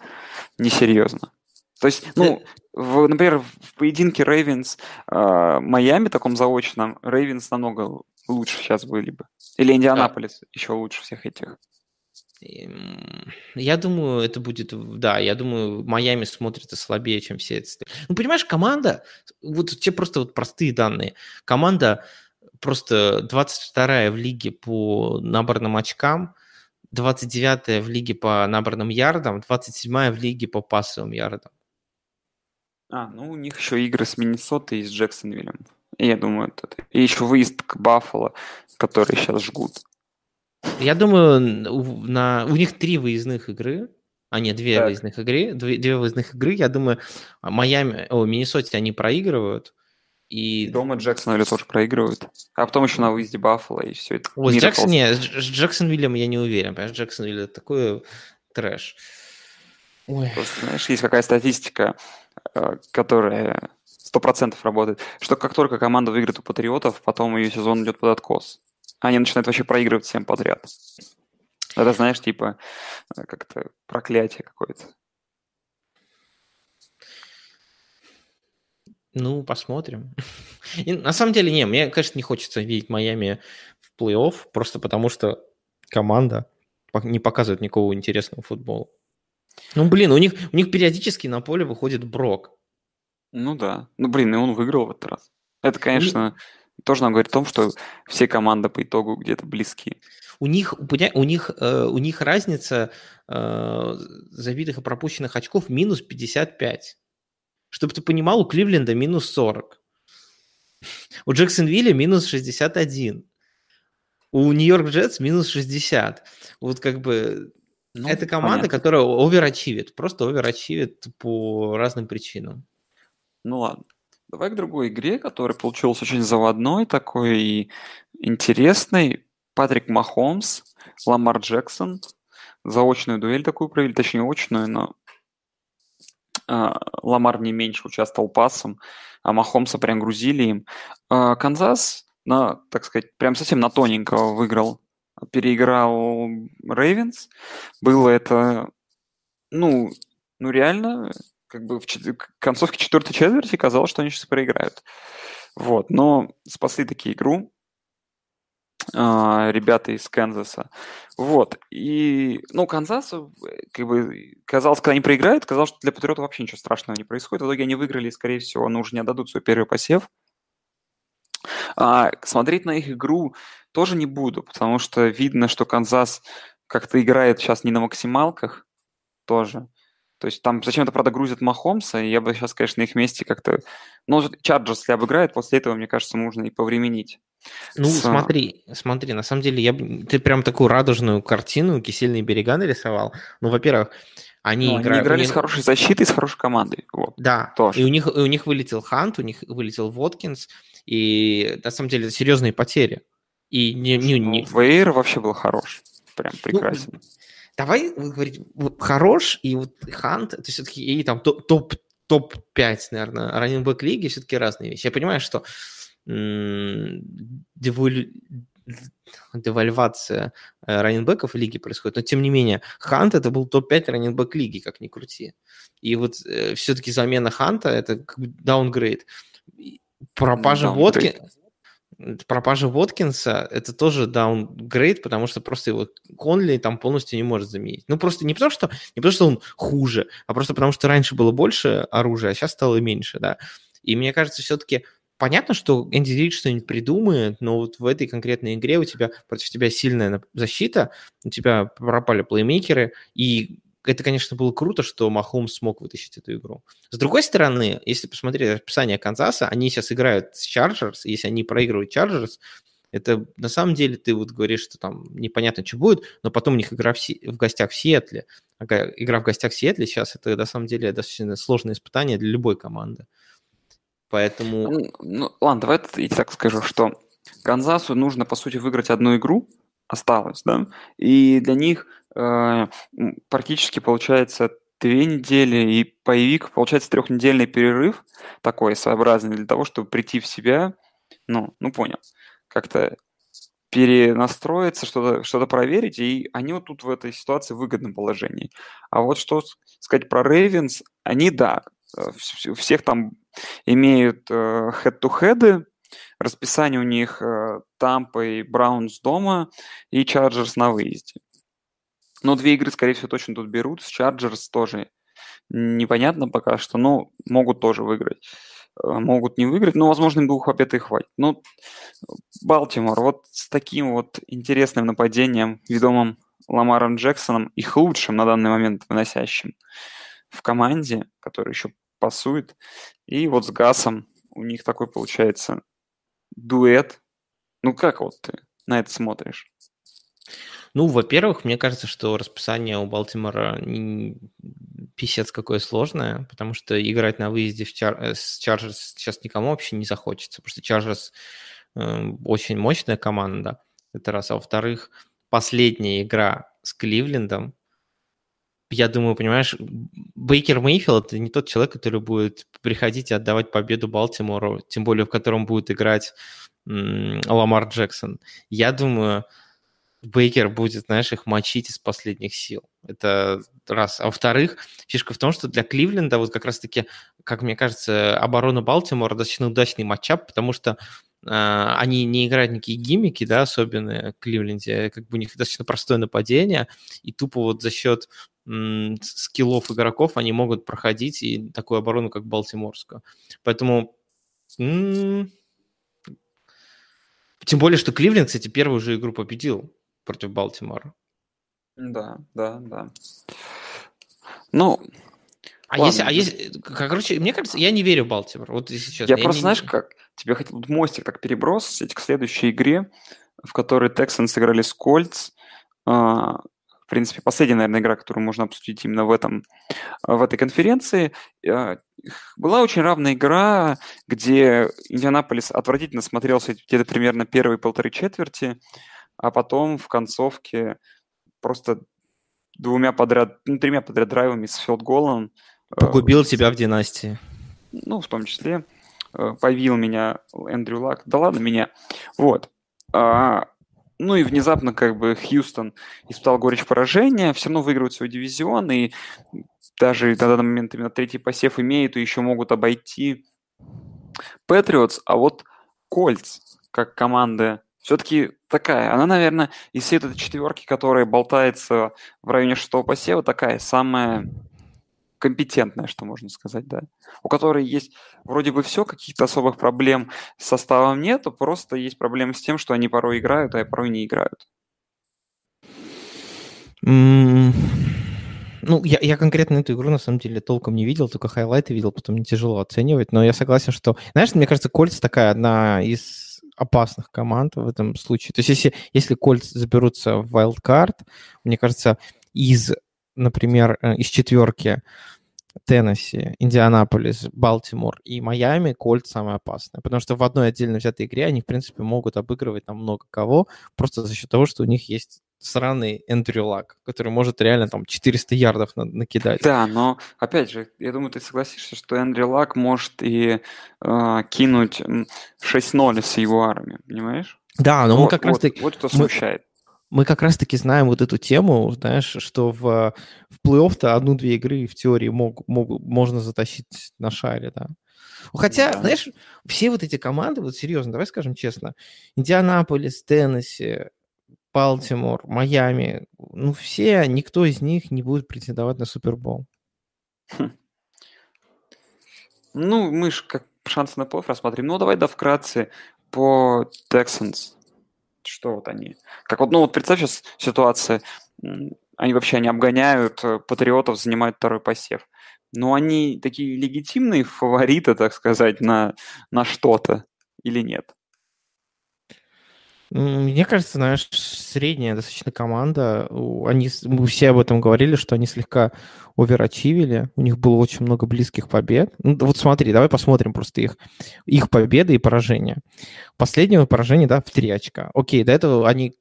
несерьезно? То есть, ну, в, например, в поединке Рейвенс э, Майами, таком заочном, Рейвенс намного лучше сейчас были бы. Или Индианаполис а. еще лучше всех этих. Я думаю, это будет, да, я думаю, Майами смотрится слабее, чем все это. Ну, понимаешь, команда, вот те просто вот простые данные. Команда просто 22-я в лиге по наборным очкам, 29-я в лиге по наборным ярдам, 27-я в лиге по пассовым ярдам. А, ну у них еще игры с Миннесотой и с Джексонвиллем. Я думаю, это... И еще выезд к Баффало, которые сейчас жгут. Я думаю, на... у них три выездных игры, а нет, две так. выездных игры, две, две выездных игры. Я думаю, Майами, о, Миннесоте они проигрывают. И... Дома Джексонвилле тоже проигрывают. А потом еще на выезде Баффало, и все это. С, Джексон, нет, с Джексонвиллем я не уверен. Понимаешь, Джексонвилл это такой трэш. Ой. Просто, знаешь, есть какая статистика, э, которая сто процентов работает, что как только команда выиграет у Патриотов, потом ее сезон идет под откос. Они начинают вообще проигрывать всем подряд. Это, знаешь, типа, э, как-то проклятие какое-то. Ну, посмотрим. И, на самом деле, не, мне, конечно, не хочется видеть Майами в плей-офф, просто потому что команда не показывает никакого интересного футбола. Ну, блин, у них, у них периодически на поле выходит Брок. Ну да. Ну, блин, и он выиграл в этот раз. Это, конечно, у тоже нам говорит о том, что все команды по итогу где-то близки. У них, у них, э, у них разница э, забитых и пропущенных очков минус 55. Чтобы ты понимал, у Кливленда минус 40. У Джексонвилля минус 61. У Нью-Йорк Джетс минус 60. Вот как бы ну, это команда, понятно. которая оверачивит, просто оверачивит по разным причинам. Ну ладно. Давай к другой игре, которая получилась очень заводной, такой и интересной. Патрик Махомс, Ламар Джексон. Заочную дуэль такую провели, точнее очную, но а, Ламар не меньше участвовал пасом, а Махомса прям грузили им. А, Канзас, на, так сказать, прям совсем на тоненького выиграл переиграл Рейвенс. Было это, ну, ну реально, как бы в чет- концовке четвертой четверти казалось, что они сейчас проиграют. Вот, но спасли такие игру а, ребята из Канзаса. Вот. И, ну, Канзас, как бы, казалось, когда они проиграют, казалось, что для Патриотов вообще ничего страшного не происходит. В итоге они выиграли, и, скорее всего, ну, уже не отдадут свой первый посев. А, смотреть на их игру тоже не буду, потому что видно, что Канзас как-то играет сейчас не на максималках тоже. То есть там зачем-то, правда, грузят Махомса, и я бы сейчас, конечно, на их месте как-то... Ну, Чарджерс, если обыграет, после этого, мне кажется, можно и повременить. Ну, с... смотри, смотри, на самом деле, я... ты прям такую радужную картину «Кисельные берега» нарисовал. Ну, во-первых, они, ну, играют, они играли них... с хорошей защитой, с хорошей командой. Вот. Да, тоже. и у них, и у них вылетел Хант, у них вылетел Воткинс, и на самом деле это серьезные потери. И не, не, не... Ну, Вейер вообще был хорош. Прям ну, прекрасен. Ну, давай говорить, хорош, и вот Хант, это все-таки и там топ, топ-5, наверное, running лиги все-таки разные вещи. Я понимаю, что деволь девальвация э, running back ов в лиге происходит, но тем не менее, Хант это был топ-5 running back лиги, как ни крути. И вот э, все-таки замена Ханта это как бы downgrade. Пропажа ну, водки, пропажа Воткинса это тоже downgrade, потому что просто его Конли там полностью не может заменить. Ну, просто не потому, что, не потому, что он хуже, а просто потому, что раньше было больше оружия, а сейчас стало меньше, да. И мне кажется, все-таки понятно, что Энди Рид что-нибудь придумает, но вот в этой конкретной игре у тебя против тебя сильная защита, у тебя пропали плеймейкеры, и это, конечно, было круто, что Махомс смог вытащить эту игру. С другой стороны, если посмотреть расписание Канзаса, они сейчас играют с Чарджерс, если они проигрывают Чарджерс, это на самом деле ты вот говоришь, что там непонятно, что будет, но потом у них игра в, Си- в гостях в Сиэтле. Игра в гостях в Сиэтле сейчас это на самом деле достаточно сложное испытание для любой команды. Поэтому... Ну, ну ладно, давай я так скажу, что Канзасу нужно, по сути, выиграть одну игру, осталось, да, и для них э, практически получается две недели, и появик, получается, трехнедельный перерыв такой своеобразный для того, чтобы прийти в себя, ну, ну понял, как-то перенастроиться, что-то что проверить, и они вот тут в этой ситуации в выгодном положении. А вот что сказать про Рейвенс, они, да, э, всех там имеют э, head-to-head, расписание у них э, Тампа и Браунс дома и Чарджерс на выезде. Но две игры, скорее всего, точно тут берут. С Чарджерс тоже непонятно пока что, но могут тоже выиграть. Э, могут не выиграть, но, возможно, им двух побед и хватит. Ну, Балтимор, вот с таким вот интересным нападением, ведомым Ламаром Джексоном, их лучшим на данный момент выносящим в команде, который еще пасует, и вот с Гасом у них такой получается дуэт. Ну, как вот ты на это смотришь? Ну, во-первых, мне кажется, что расписание у Балтимора писец какое сложное, потому что играть на выезде в Чар... Э, с Чарджерс сейчас никому вообще не захочется, потому что Чарджерс э, очень мощная команда, это раз. А во-вторых, последняя игра с Кливлендом, я думаю, понимаешь, Бейкер Мейфилд это не тот человек, который будет приходить и отдавать победу Балтимору, тем более в котором будет играть Ламар Джексон. Я думаю, Бейкер будет, знаешь, их мочить из последних сил. Это раз. А во-вторых, фишка в том, что для Кливленда вот как раз-таки, как мне кажется, оборона Балтимора достаточно удачный матчап, потому что э, они не играют никакие гиммики, да, особенно в Кливленде, как бы у них достаточно простое нападение, и тупо вот за счет скиллов игроков они могут проходить и такую оборону, как Балтиморскую. Поэтому м- тем более, что Кливленд, кстати, первую же игру победил против Балтимора. Да, да, да. Ну, а если, а если, короче, мне кажется, я не верю в Балтимор. Вот если честно. Я, я просто, не... знаешь, как, тебе хотел мостик так переброс к следующей игре, в которой Texans сыграли с Кольц. А, принципе, последняя, наверное, игра, которую можно обсудить именно в, этом, в этой конференции. А, была очень равная игра, где Индианаполис отвратительно смотрелся где-то примерно первые полторы четверти а потом в концовке просто двумя подряд, ну, тремя подряд драйвами с филдголом. Э, Погубил э, тебя в династии. Ну, в том числе. Э, повил меня Эндрю Лак. Да ладно меня. Вот. А, ну и внезапно как бы Хьюстон испытал горечь поражения, все равно выигрывает свой дивизион, и даже на данный момент именно третий посев имеет, и еще могут обойти Патриотс, а вот Кольц, как команда все-таки такая. Она, наверное, из всей этой четверки, которая болтается в районе шестого посева, такая самая компетентная, что можно сказать, да. У которой есть вроде бы все, каких-то особых проблем с составом нету, просто есть проблемы с тем, что они порой играют, а порой не играют. Mm. Ну, я, я конкретно эту игру, на самом деле, толком не видел, только хайлайты видел, потом мне тяжело оценивать, но я согласен, что... Знаешь, мне кажется, Кольц такая одна из опасных команд в этом случае. То есть если, если Кольц заберутся в wildcard, мне кажется, из, например, э, из четверки Теннесси, Индианаполис, Балтимор и Майами Кольт самые опасные. Потому что в одной отдельно взятой игре они, в принципе, могут обыгрывать там много кого, просто за счет того, что у них есть сраный Эндрю Лак, который может реально там 400 ярдов на- накидать. Да, но опять же, я думаю, ты согласишься, что Эндрю Лак может и э, кинуть 6-0 с его армией, понимаешь? Да, но вот, мы как вот, раз таки... Вот кто смущает. Мы, как раз-таки знаем вот эту тему, знаешь, что в, в плей-офф-то одну-две игры в теории мог, мог, можно затащить на шаре, да. Хотя, да. знаешь, все вот эти команды, вот серьезно, давай скажем честно, Индианаполис, Теннесси, Балтимор, Майами, ну все, никто из них не будет претендовать на Супербол. Хм. Ну, мы же как шансы на плей рассмотрим. Ну, давай да вкратце по Texans. Что вот они? Как вот, ну вот представь сейчас ситуация, они вообще не обгоняют э, патриотов, занимают второй посев. Но они такие легитимные фавориты, так сказать, на, на что-то или нет? Мне кажется, знаешь, средняя достаточно команда. Они, мы все об этом говорили, что они слегка оверачивили. У них было очень много близких побед. Ну, вот смотри, давай посмотрим просто их, их победы и поражения. Последнее поражение, да, в три очка. Окей, до этого они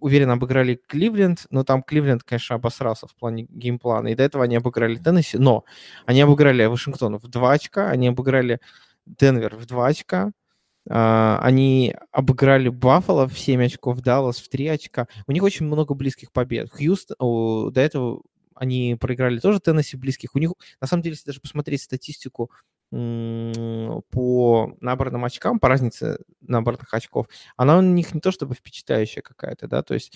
уверенно обыграли Кливленд, но там Кливленд, конечно, обосрался в плане геймплана. И до этого они обыграли Теннесси, но они обыграли Вашингтон в два очка, они обыграли Денвер в два очка, они обыграли Баффало в 7 очков, Даллас в 3 очка. У них очень много близких побед. Хьюстон, до этого они проиграли тоже Теннесси близких. У них, на самом деле, если даже посмотреть статистику по набранным очкам, по разнице набранных очков, она у них не то чтобы впечатляющая какая-то, да, то есть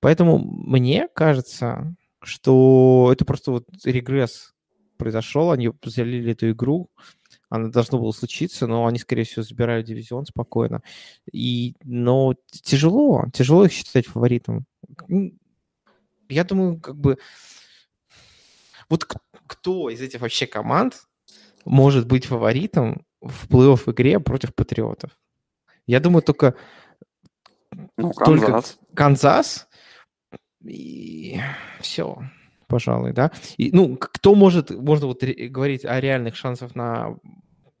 поэтому мне кажется, что это просто вот регресс произошел, они залили эту игру, она должно было случиться, но они, скорее всего, забирают дивизион спокойно. И, но тяжело, тяжело их считать фаворитом. Я думаю, как бы... Вот кто из этих вообще команд может быть фаворитом в плей-офф игре против Патриотов? Я думаю, только, ну, Канзас. только Канзас и все пожалуй, да. И, ну, кто может, можно вот говорить о реальных шансах на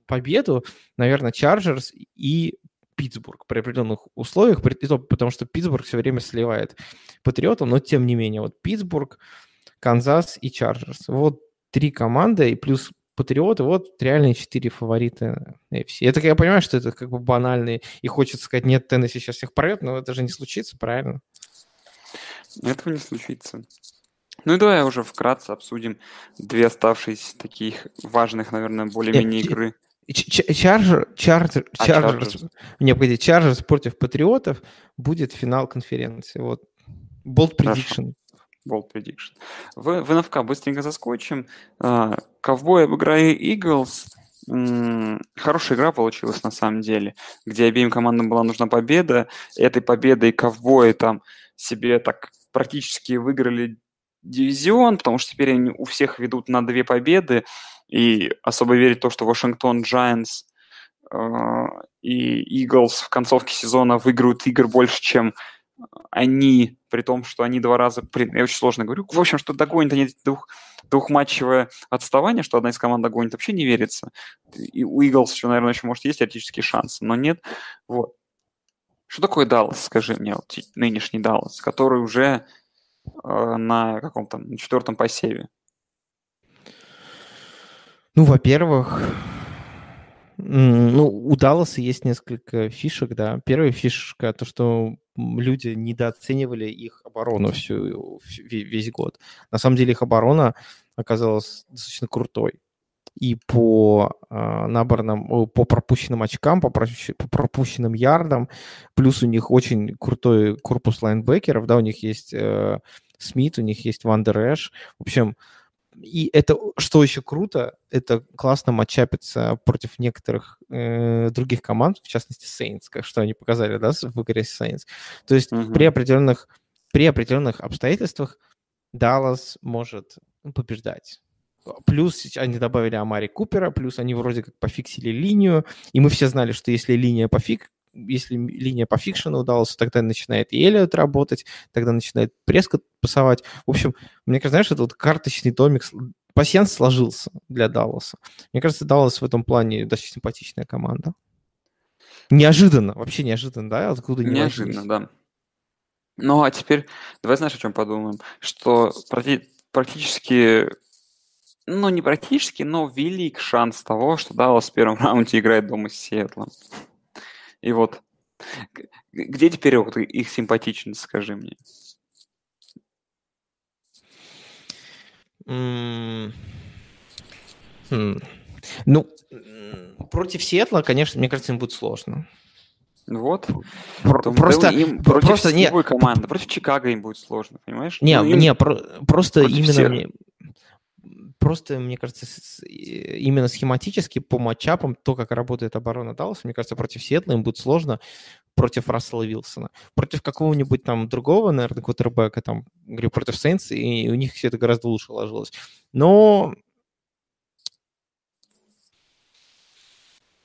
победу, наверное, Чарджерс и Питтсбург при определенных условиях, потому что Питтсбург все время сливает Патриотам, но тем не менее, вот Питтсбург, Канзас и Чарджерс. Вот три команды и плюс Патриоты, вот реальные четыре фаворита AFC. Это я понимаю, что это как бы банальные, и хочется сказать, нет, Теннесси сейчас всех порвет, но это же не случится, правильно? Этого не случится. Ну и давай уже вкратце обсудим две оставшиеся таких важных, наверное, более-менее игры. Чарджер, Чарджер, а, Чарджерс, не, погоди, Чарджерс против Патриотов будет финал конференции. Вот. Bold prediction. Bold prediction. В, в НФК быстренько заскочим. Ковбой обыграли Eagles. Хорошая игра получилась на самом деле, где обеим командам была нужна победа. Этой победой ковбои там себе так практически выиграли дивизион, потому что теперь они у всех ведут на две победы, и особо верить в то, что Вашингтон Giants э, и Eagles в концовке сезона выиграют игр больше, чем они, при том, что они два раза... Я очень сложно говорю. В общем, что догонят они двух, двухматчевое отставание, что одна из команд догонит, вообще не верится. И у Eagles еще, наверное, еще, может, есть теоретические шансы, но нет. Вот. Что такое Даллас, скажи мне, вот, нынешний Даллас, который уже на каком-то на четвертом посеве? Ну, во-первых, ну, у Далласа есть несколько фишек, да. Первая фишка то, что люди недооценивали их оборону всю, весь год. На самом деле их оборона оказалась достаточно крутой и по э, наборным, по пропущенным очкам, по, по пропущенным ярдам. Плюс у них очень крутой корпус лайнбекеров, да, у них есть э, Смит, у них есть Вандер Эш. В общем, и это, что еще круто, это классно match up ится против некоторых э, других команд, в частности Saints, как что они показали, да, в игре Saints. То есть uh-huh. при определенных при определенных обстоятельствах Даллас может побеждать. Плюс они добавили Амари Купера, плюс они вроде как пофиксили линию, и мы все знали, что если линия пофик, если линия по фикшену удалась, тогда начинает и Эллиот работать, тогда начинает Прескот пасовать. В общем, мне кажется, знаешь, это вот карточный домик, пассианс сложился для Далласа. Мне кажется, Даллас в этом плане достаточно симпатичная команда. Неожиданно, вообще неожиданно, да? Откуда Неожиданно, да. Ну, а теперь давай знаешь, о чем подумаем? Что практически ну, не практически, но велик шанс того, что Даллас в первом раунде играет дома с Сиэтлом. И вот, где теперь вот их симпатичность, скажи мне? Mm. Hmm. Ну, против Сиэтла, конечно, мне кажется, им будет сложно. Вот. Про- просто им против просто не команды, против Чикаго им будет сложно, понимаешь? Не, ну, им... не, про- просто именно всех. мне просто, мне кажется, именно схематически по матчапам, то, как работает оборона Далласа, мне кажется, против Сиэтла им будет сложно против Рассела Вилсона. Против какого-нибудь там другого, наверное, квотербека, там, говорю, против Сейнс, и у них все это гораздо лучше ложилось. Но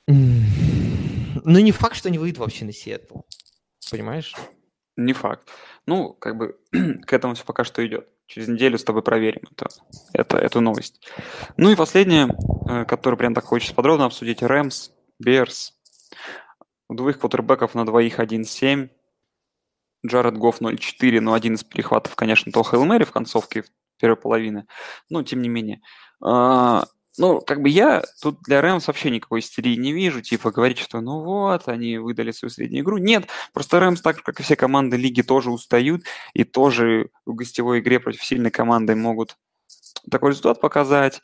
ну, не факт, что они выйдут вообще на Сиэтл. Понимаешь? Не факт. Ну, как бы к этому все пока что идет. Через неделю с тобой проверим это, это, эту новость. Ну и последнее, э, которое прям так хочется подробно обсудить. Рэмс, Берс. У двоих квотербеков на двоих 1-7. Джаред Гофф 0-4, но один из перехватов, конечно, то Хейл Мэри в концовке первой половины. Но, тем не менее. Ну, как бы я тут для Рэмс вообще никакой истерии не вижу, типа говорить, что ну вот, они выдали свою среднюю игру. Нет, просто Рэмс, так же, как и все команды лиги, тоже устают, и тоже в гостевой игре против сильной команды могут такой результат показать.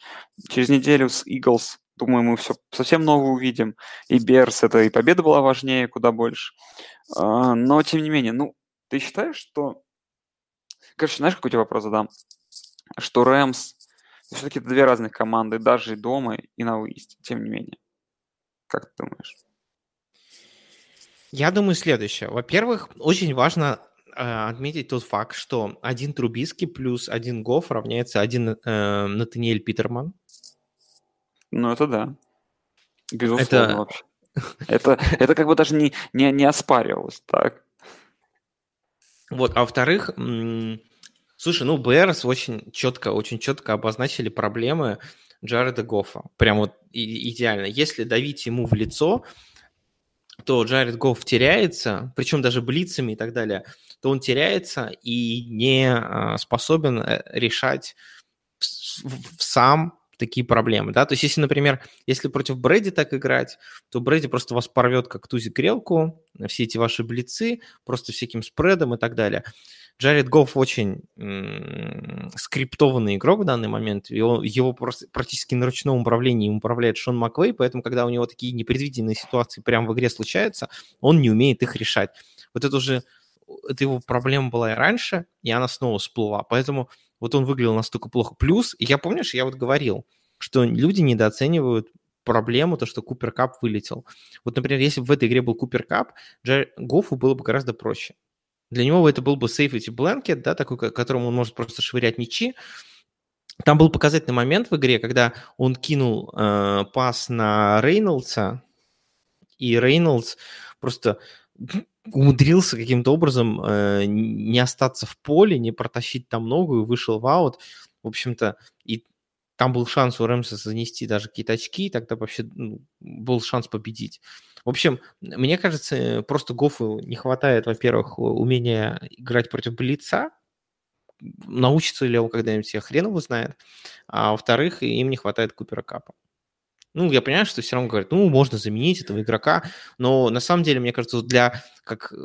Через неделю с Eagles, думаю, мы все совсем новое увидим. И Берс, это и победа была важнее куда больше. А, но, тем не менее, ну, ты считаешь, что... Короче, знаешь, какой тебе вопрос задам? Что Рэмс все-таки это две разных команды, даже и дома, и на выезде, тем не менее. Как ты думаешь? Я думаю следующее. Во-первых, очень важно э, отметить тот факт, что один Трубиски плюс один Гоф равняется один э, Натаниэль Питерман. Ну, это да. Безусловно, это... вообще. Это, это как бы даже не, не, не оспаривалось, так? Вот, а во-вторых, Слушай, ну, Берс очень четко, очень четко обозначили проблемы Джареда Гоффа. Прям вот идеально. Если давить ему в лицо, то Джаред Гофф теряется, причем даже блицами и так далее, то он теряется и не а, способен э, решать сам такие проблемы, да, то есть если, например, если против Брэди так играть, то Брэди просто вас порвет как тузик грелку, все эти ваши блицы, просто всяким спредом и так далее. Джаред Гофф очень скриптованный игрок в данный момент. Его, его просто практически на ручном управлении управляет Шон Маквей, поэтому, когда у него такие непредвиденные ситуации прямо в игре случаются, он не умеет их решать. Вот это уже это его проблема была и раньше, и она снова всплыла. Поэтому вот он выглядел настолько плохо. Плюс, я помнишь, я вот говорил, что люди недооценивают проблему, то, что Купер Кап вылетел. Вот, например, если бы в этой игре был Купер Кап, Гофу было бы гораздо проще. Для него это был бы safety blanket, да, такой, которому он может просто швырять мячи. Там был показательный момент в игре, когда он кинул э, пас на Рейнольдса, и Рейнольдс просто умудрился каким-то образом э, не остаться в поле, не протащить там ногу и вышел в аут. В общем-то, и там был шанс у Рэмса занести даже какие-то очки, и тогда вообще ну, был шанс победить. В общем, мне кажется, просто Гофу не хватает, во-первых, умения играть против Блица, научится ли он когда-нибудь, я хрен его знает, а во-вторых, им не хватает Купера Капа. Ну, я понимаю, что все равно говорят, ну, можно заменить этого игрока, но на самом деле, мне кажется, для как, э,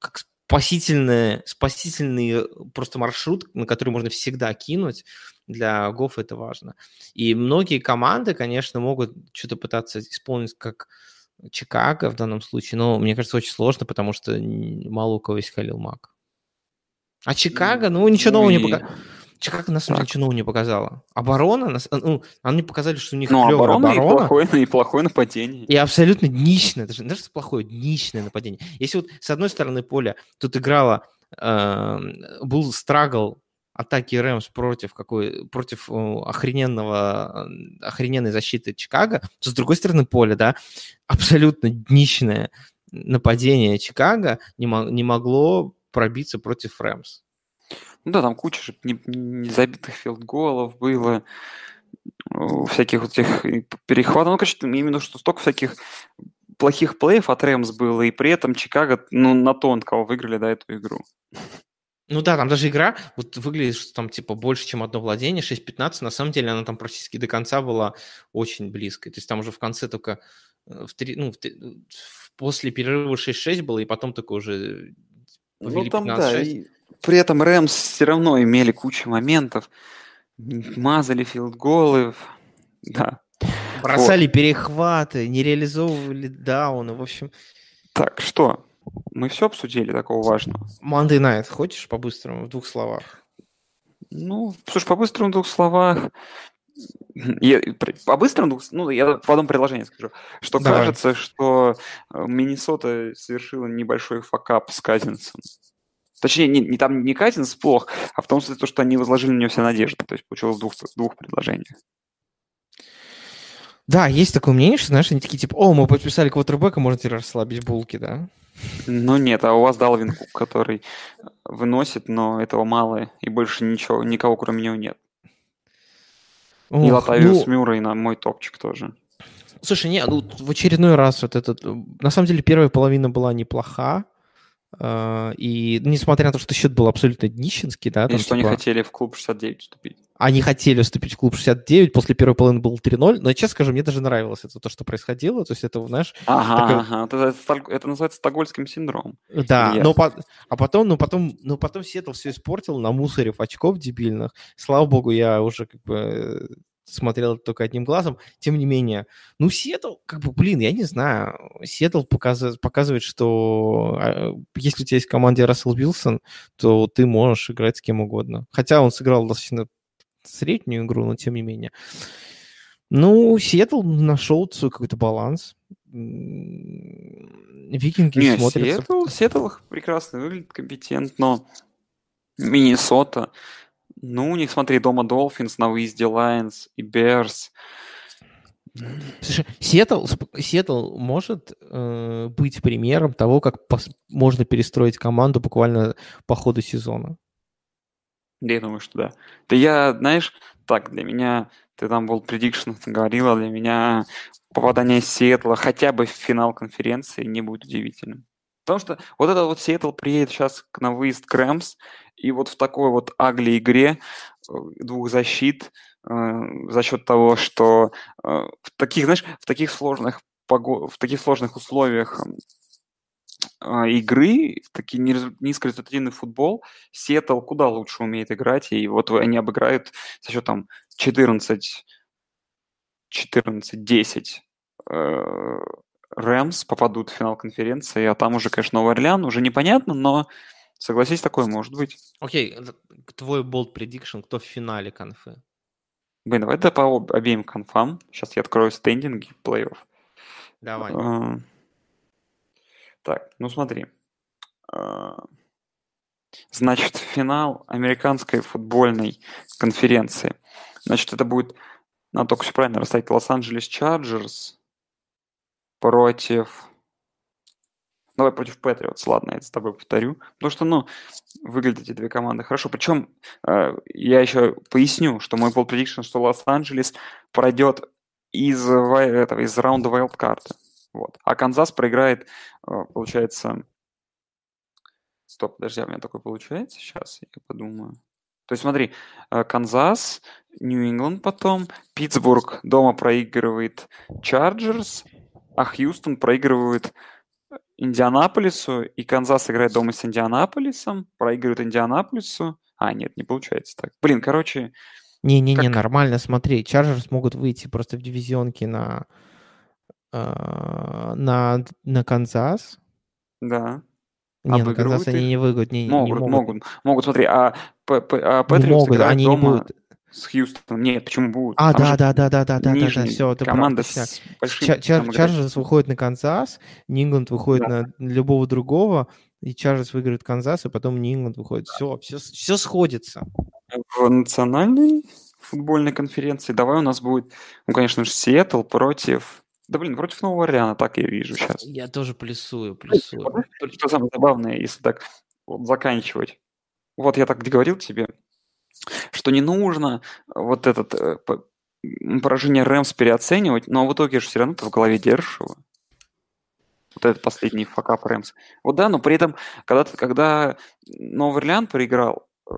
как спасительный, спасительный просто маршрут, на который можно всегда кинуть, для Гофа это важно. И многие команды, конечно, могут что-то пытаться исполнить как Чикаго в данном случае, но мне кажется, очень сложно, потому что мало у кого есть Халил Мак. А Чикаго, ну, ничего нового не показало. Чикаго, на самом деле, ничего нового не показала. Оборона, ну, они показали, что у них ну, клевая оборона. оборона. И плохое, и плохое нападение. И абсолютно дничное, даже, даже плохое, дничное нападение. Если вот с одной стороны поля тут играла, э, был страгл атаки Рэмс против какой против охрененного охрененной защиты Чикаго, то с другой стороны поля, да, абсолютно днищное нападение Чикаго не, не могло пробиться против Рэмс. Ну да, там куча же не, не филдголов было, всяких вот этих перехватов. Ну, короче, именно что столько всяких плохих плеев от Рэмс было, и при этом Чикаго, ну, на то, кого выиграли, да, эту игру. Ну да, там даже игра вот выглядит, что там типа больше, чем одно владение, 6-15. На самом деле она там практически до конца была очень близкой. То есть там уже в конце только э, в три, ну, в, после перерыва 6-6 было, и потом только уже ну, там, да, и при этом Рэмс все равно имели кучу моментов. Мазали филдголы. Да. Бросали вот. перехваты, не реализовывали дауны. В общем... Так, что? Мы все обсудили такого важного. Monday Night, хочешь по-быстрому, в двух словах? Ну, слушай, по-быстрому в двух словах. Я, по-быстрому, ну, я в одном предложении скажу, что Давай. кажется, что э, Миннесота совершила небольшой факап с Казинцем. Точнее, не, не там не Казинс плох, а в том смысле, то, что они возложили на него все надежды. То есть получилось в двух, двух предложениях. Да, есть такое мнение, что, знаешь, они такие, типа, о, мы подписали квотербека, можно теперь расслабить булки, да? Ну нет, а у вас Далвин Кук, который выносит, но этого мало, и больше ничего, никого кроме него нет. Ох, и Латавиус ну... Мюррей на мой топчик тоже. Слушай, не, ну в очередной раз вот этот... На самом деле первая половина была неплоха, а, и несмотря на то, что счет был абсолютно нищенский, да. И что типа... они хотели в клуб 69 вступить. Они хотели вступить в клуб 69, после первой половины был 3-0, но, честно скажу, мне даже нравилось это, то, что происходило, то есть это, знаешь... Ага, такое... ага. Это, это называется стокгольским синдромом. Да, но по... а потом, ну потом, ну потом Сиэтл все испортил, на мусоре очков дебильных. Слава богу, я уже как бы смотрел только одним глазом. Тем не менее, ну, Сиэтл, как бы, блин, я не знаю. Сиэтл показывает, показывает, что а, если у тебя есть в команде Рассел Вилсон, то ты можешь играть с кем угодно. Хотя он сыграл достаточно среднюю игру, но тем не менее. Ну, Сиэтл нашел свой какой-то баланс. Викинги Нет, смотрятся... Сиэтл, Сиэтл прекрасно выглядит, компетентно. Миннесота ну, у них, смотри, дома Долфинс, на выезде Lions и Bears. Слушай, Сиэтл, Сиэтл может э, быть примером того, как пос- можно перестроить команду буквально по ходу сезона. Я думаю, что да. Да я, знаешь, так, для меня, ты там был предикшн говорила, для меня попадание Сиэтла хотя бы в финал конференции не будет удивительным. Потому что вот этот вот Сиэтл приедет сейчас на выезд к Рэмс, и вот в такой вот агли игре э, двух защит э, за счет того, что э, в таких, знаешь, в таких сложных в таких сложных условиях игры, в такие низкорезультативный футбол, Сиэтл куда лучше умеет играть, и вот они обыграют за счет там 14 14-10 э, Рэмс попадут в финал конференции, а там уже, конечно, Новый Орлеан, уже непонятно, но Согласись, такое может быть. Окей, okay. твой болт prediction, кто в финале конфы? Блин, давай это по обеим конфам. Сейчас я открою стендинги плей-офф. Давай. Uh, так, ну смотри. Uh, значит, финал американской футбольной конференции. Значит, это будет, надо только все правильно расставить, Лос-Анджелес Чарджерс против Давай против Патриотс, ладно, я это с тобой повторю. Потому что, ну, выглядят эти две команды хорошо. Причем э, я еще поясню, что мой bold что Лос-Анджелес пройдет из, этого, из раунда wild card а. Вот. А Канзас проиграет, э, получается... Стоп, подожди, а у меня такое получается? Сейчас я подумаю. То есть смотри, э, Канзас, Нью-Ингланд потом, Питтсбург дома проигрывает Чарджерс, а Хьюстон проигрывает Индианаполису, и Канзас играет дома с Индианаполисом, проигрывает Индианаполису. А, нет, не получается так. Блин, короче... Не-не-не, как... нормально, смотри, Чарджерс могут выйти просто в дивизионке на, э, на, на Канзас. Да. Не, на Канзас они не выиграют. Не, могут, не могут, могут. Могут, смотри, а, а Патриотс могут, они дома... не будут с Хьюстоном. Нет, почему будут? А, да, да, да, да, да, да, да, да, все, это команда прав, с большим... Чарджерс выходит на Канзас, Нью-Ингланд выходит да. на любого другого, и Чарджерс выиграет Канзас, и потом Нью-Ингланд выходит. Все, все, все сходится. В национальной футбольной конференции давай у нас будет, ну, конечно же, Сиэтл против да блин, против Нового Орлеана, так я вижу сейчас. Я тоже плюсую, плюсую. Что самое забавное, если так вот заканчивать. Вот я так говорил тебе, что не нужно вот этот э, поражение Рэмс переоценивать, но в итоге же все равно ты в голове держишь его. Вот этот последний факап Рэмс. Вот да, но при этом, когда, когда Новый Орлеан проиграл э,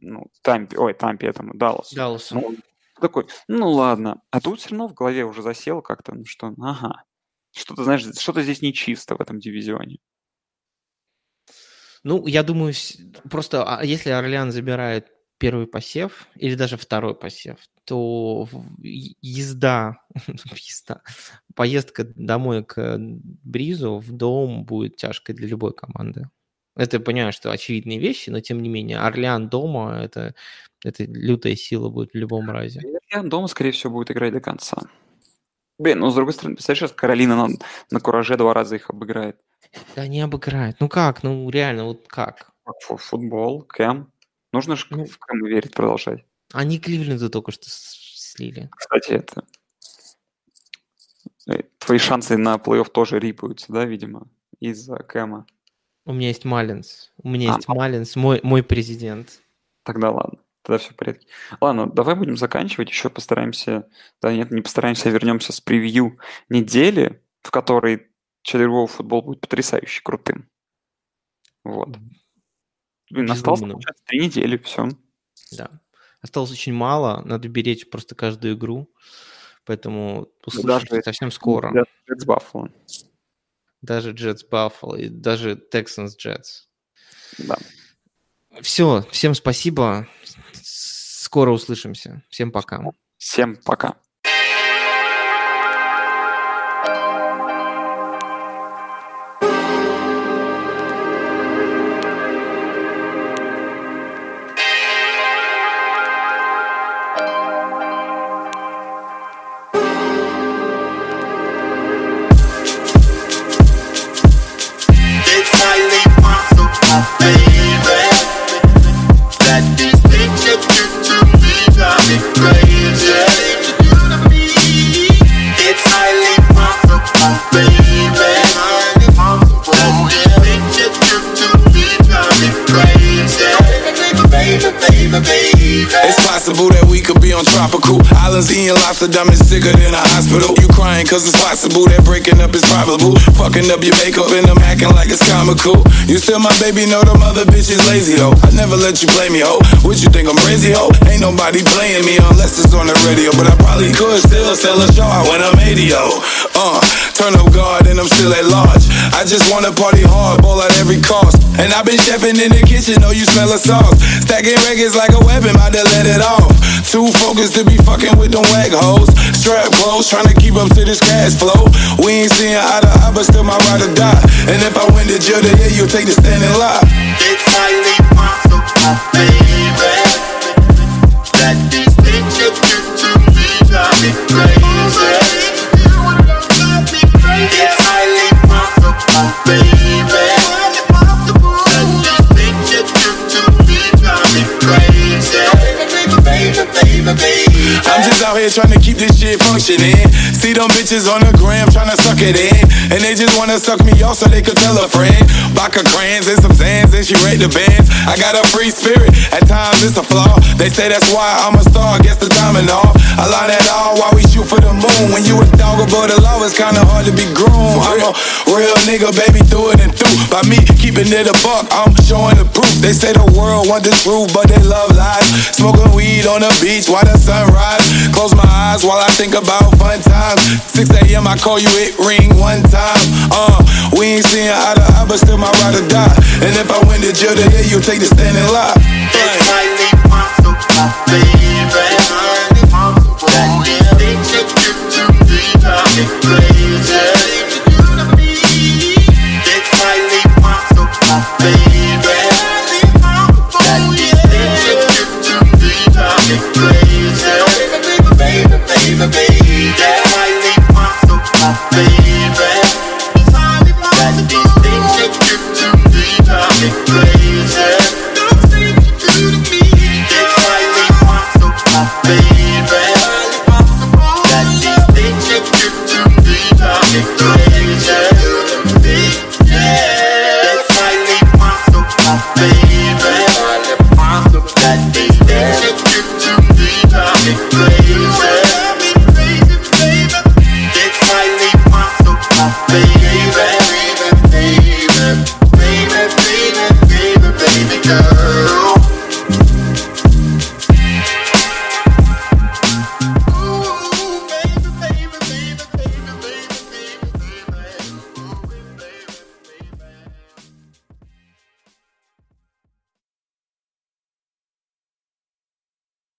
ну, Тампе, ой, Тампе этому, Далласу. Далласу. Ну, такой, ну ладно. А тут все равно в голове уже засело как-то, ну что, ага. Что-то, знаешь, что-то здесь нечисто в этом дивизионе. Ну, я думаю, просто а, если Орлеан забирает первый посев или даже второй посев, то езда, езда поездка домой к Бризу в дом будет тяжкой для любой команды. Это я понимаю, что очевидные вещи, но тем не менее, Орлеан дома это, это лютая сила будет в любом разе. Орлеан дома, скорее всего, будет играть до конца. Блин, ну с другой стороны, представляешь, Каролина на, на кураже два раза их обыграет. Да не обыграет. Ну как? Ну реально, вот как? Футбол, Кэм. Нужно же ну, в Кэм верить продолжать. Они Кливленду только что слили. Кстати, это э, твои шансы на плей-офф тоже рипаются, да, видимо, из-за Кэма. У меня есть Малинс. У меня а, есть Малинс, мой, мой президент. Тогда ладно. Тогда все в порядке. Ладно, давай будем заканчивать. Еще постараемся... Да нет, не постараемся, а вернемся с превью недели, в которой четверговый футбол будет потрясающе крутым. Вот. Блин, осталось, получается, три недели, все. Да. Осталось очень мало, надо беречь просто каждую игру. Поэтому услышимся даже, совсем скоро. Даже Jets Buffalo. Даже Jets Buffalo и даже Texans Jets. Да. Все, всем спасибо. Скоро услышимся. Всем пока. Всем пока. Cause it's possible that breaking up is probable. Fucking up your makeup and I'm acting like it's comical. You still my baby, know the mother bitch is lazy, ho. I never let you play me, ho. What you think I'm crazy, ho? Ain't nobody playing me unless it's on the radio. But I probably could still sell a show when I'm 80, yo. Uh, turn up guard and I'm still at large. I just wanna party hard, ball at every cost. And I've been chefing in the kitchen, know you smell a sauce. Stacking records like a weapon, about to let it off. Too focused to be fucking with them wag hoes. Strap close, trying to keep up to this cash flow. We ain't seeing eye to eye, but still my ride or die. And if I went to jail today, you'll take the stand and lie. It's highly possible, here trying to keep this shit functioning. See them bitches on the gram trying to suck it in. And they just wanna suck me off so they could tell a friend. Baka crayons and some Zans and she rate the bands. I got a free spirit, at times it's a flaw. They say that's why I'm a star, guess the diamond off. I line that all while we shoot for the moon. When you a dog above the law, it's kinda hard to be groomed. I'm a real nigga, baby, through it and through. By me keeping it a buck, I'm showing the proof. They say the world want the truth, but they love lies. Smoking weed on the beach while the sun rise. Close close my eyes while I think about fun times. 6 a.m. I call you, it ring one time. Uh, we ain't seeing eye to eye, but still my ride or die. And if I win the jail today, you take the standing lie. Right.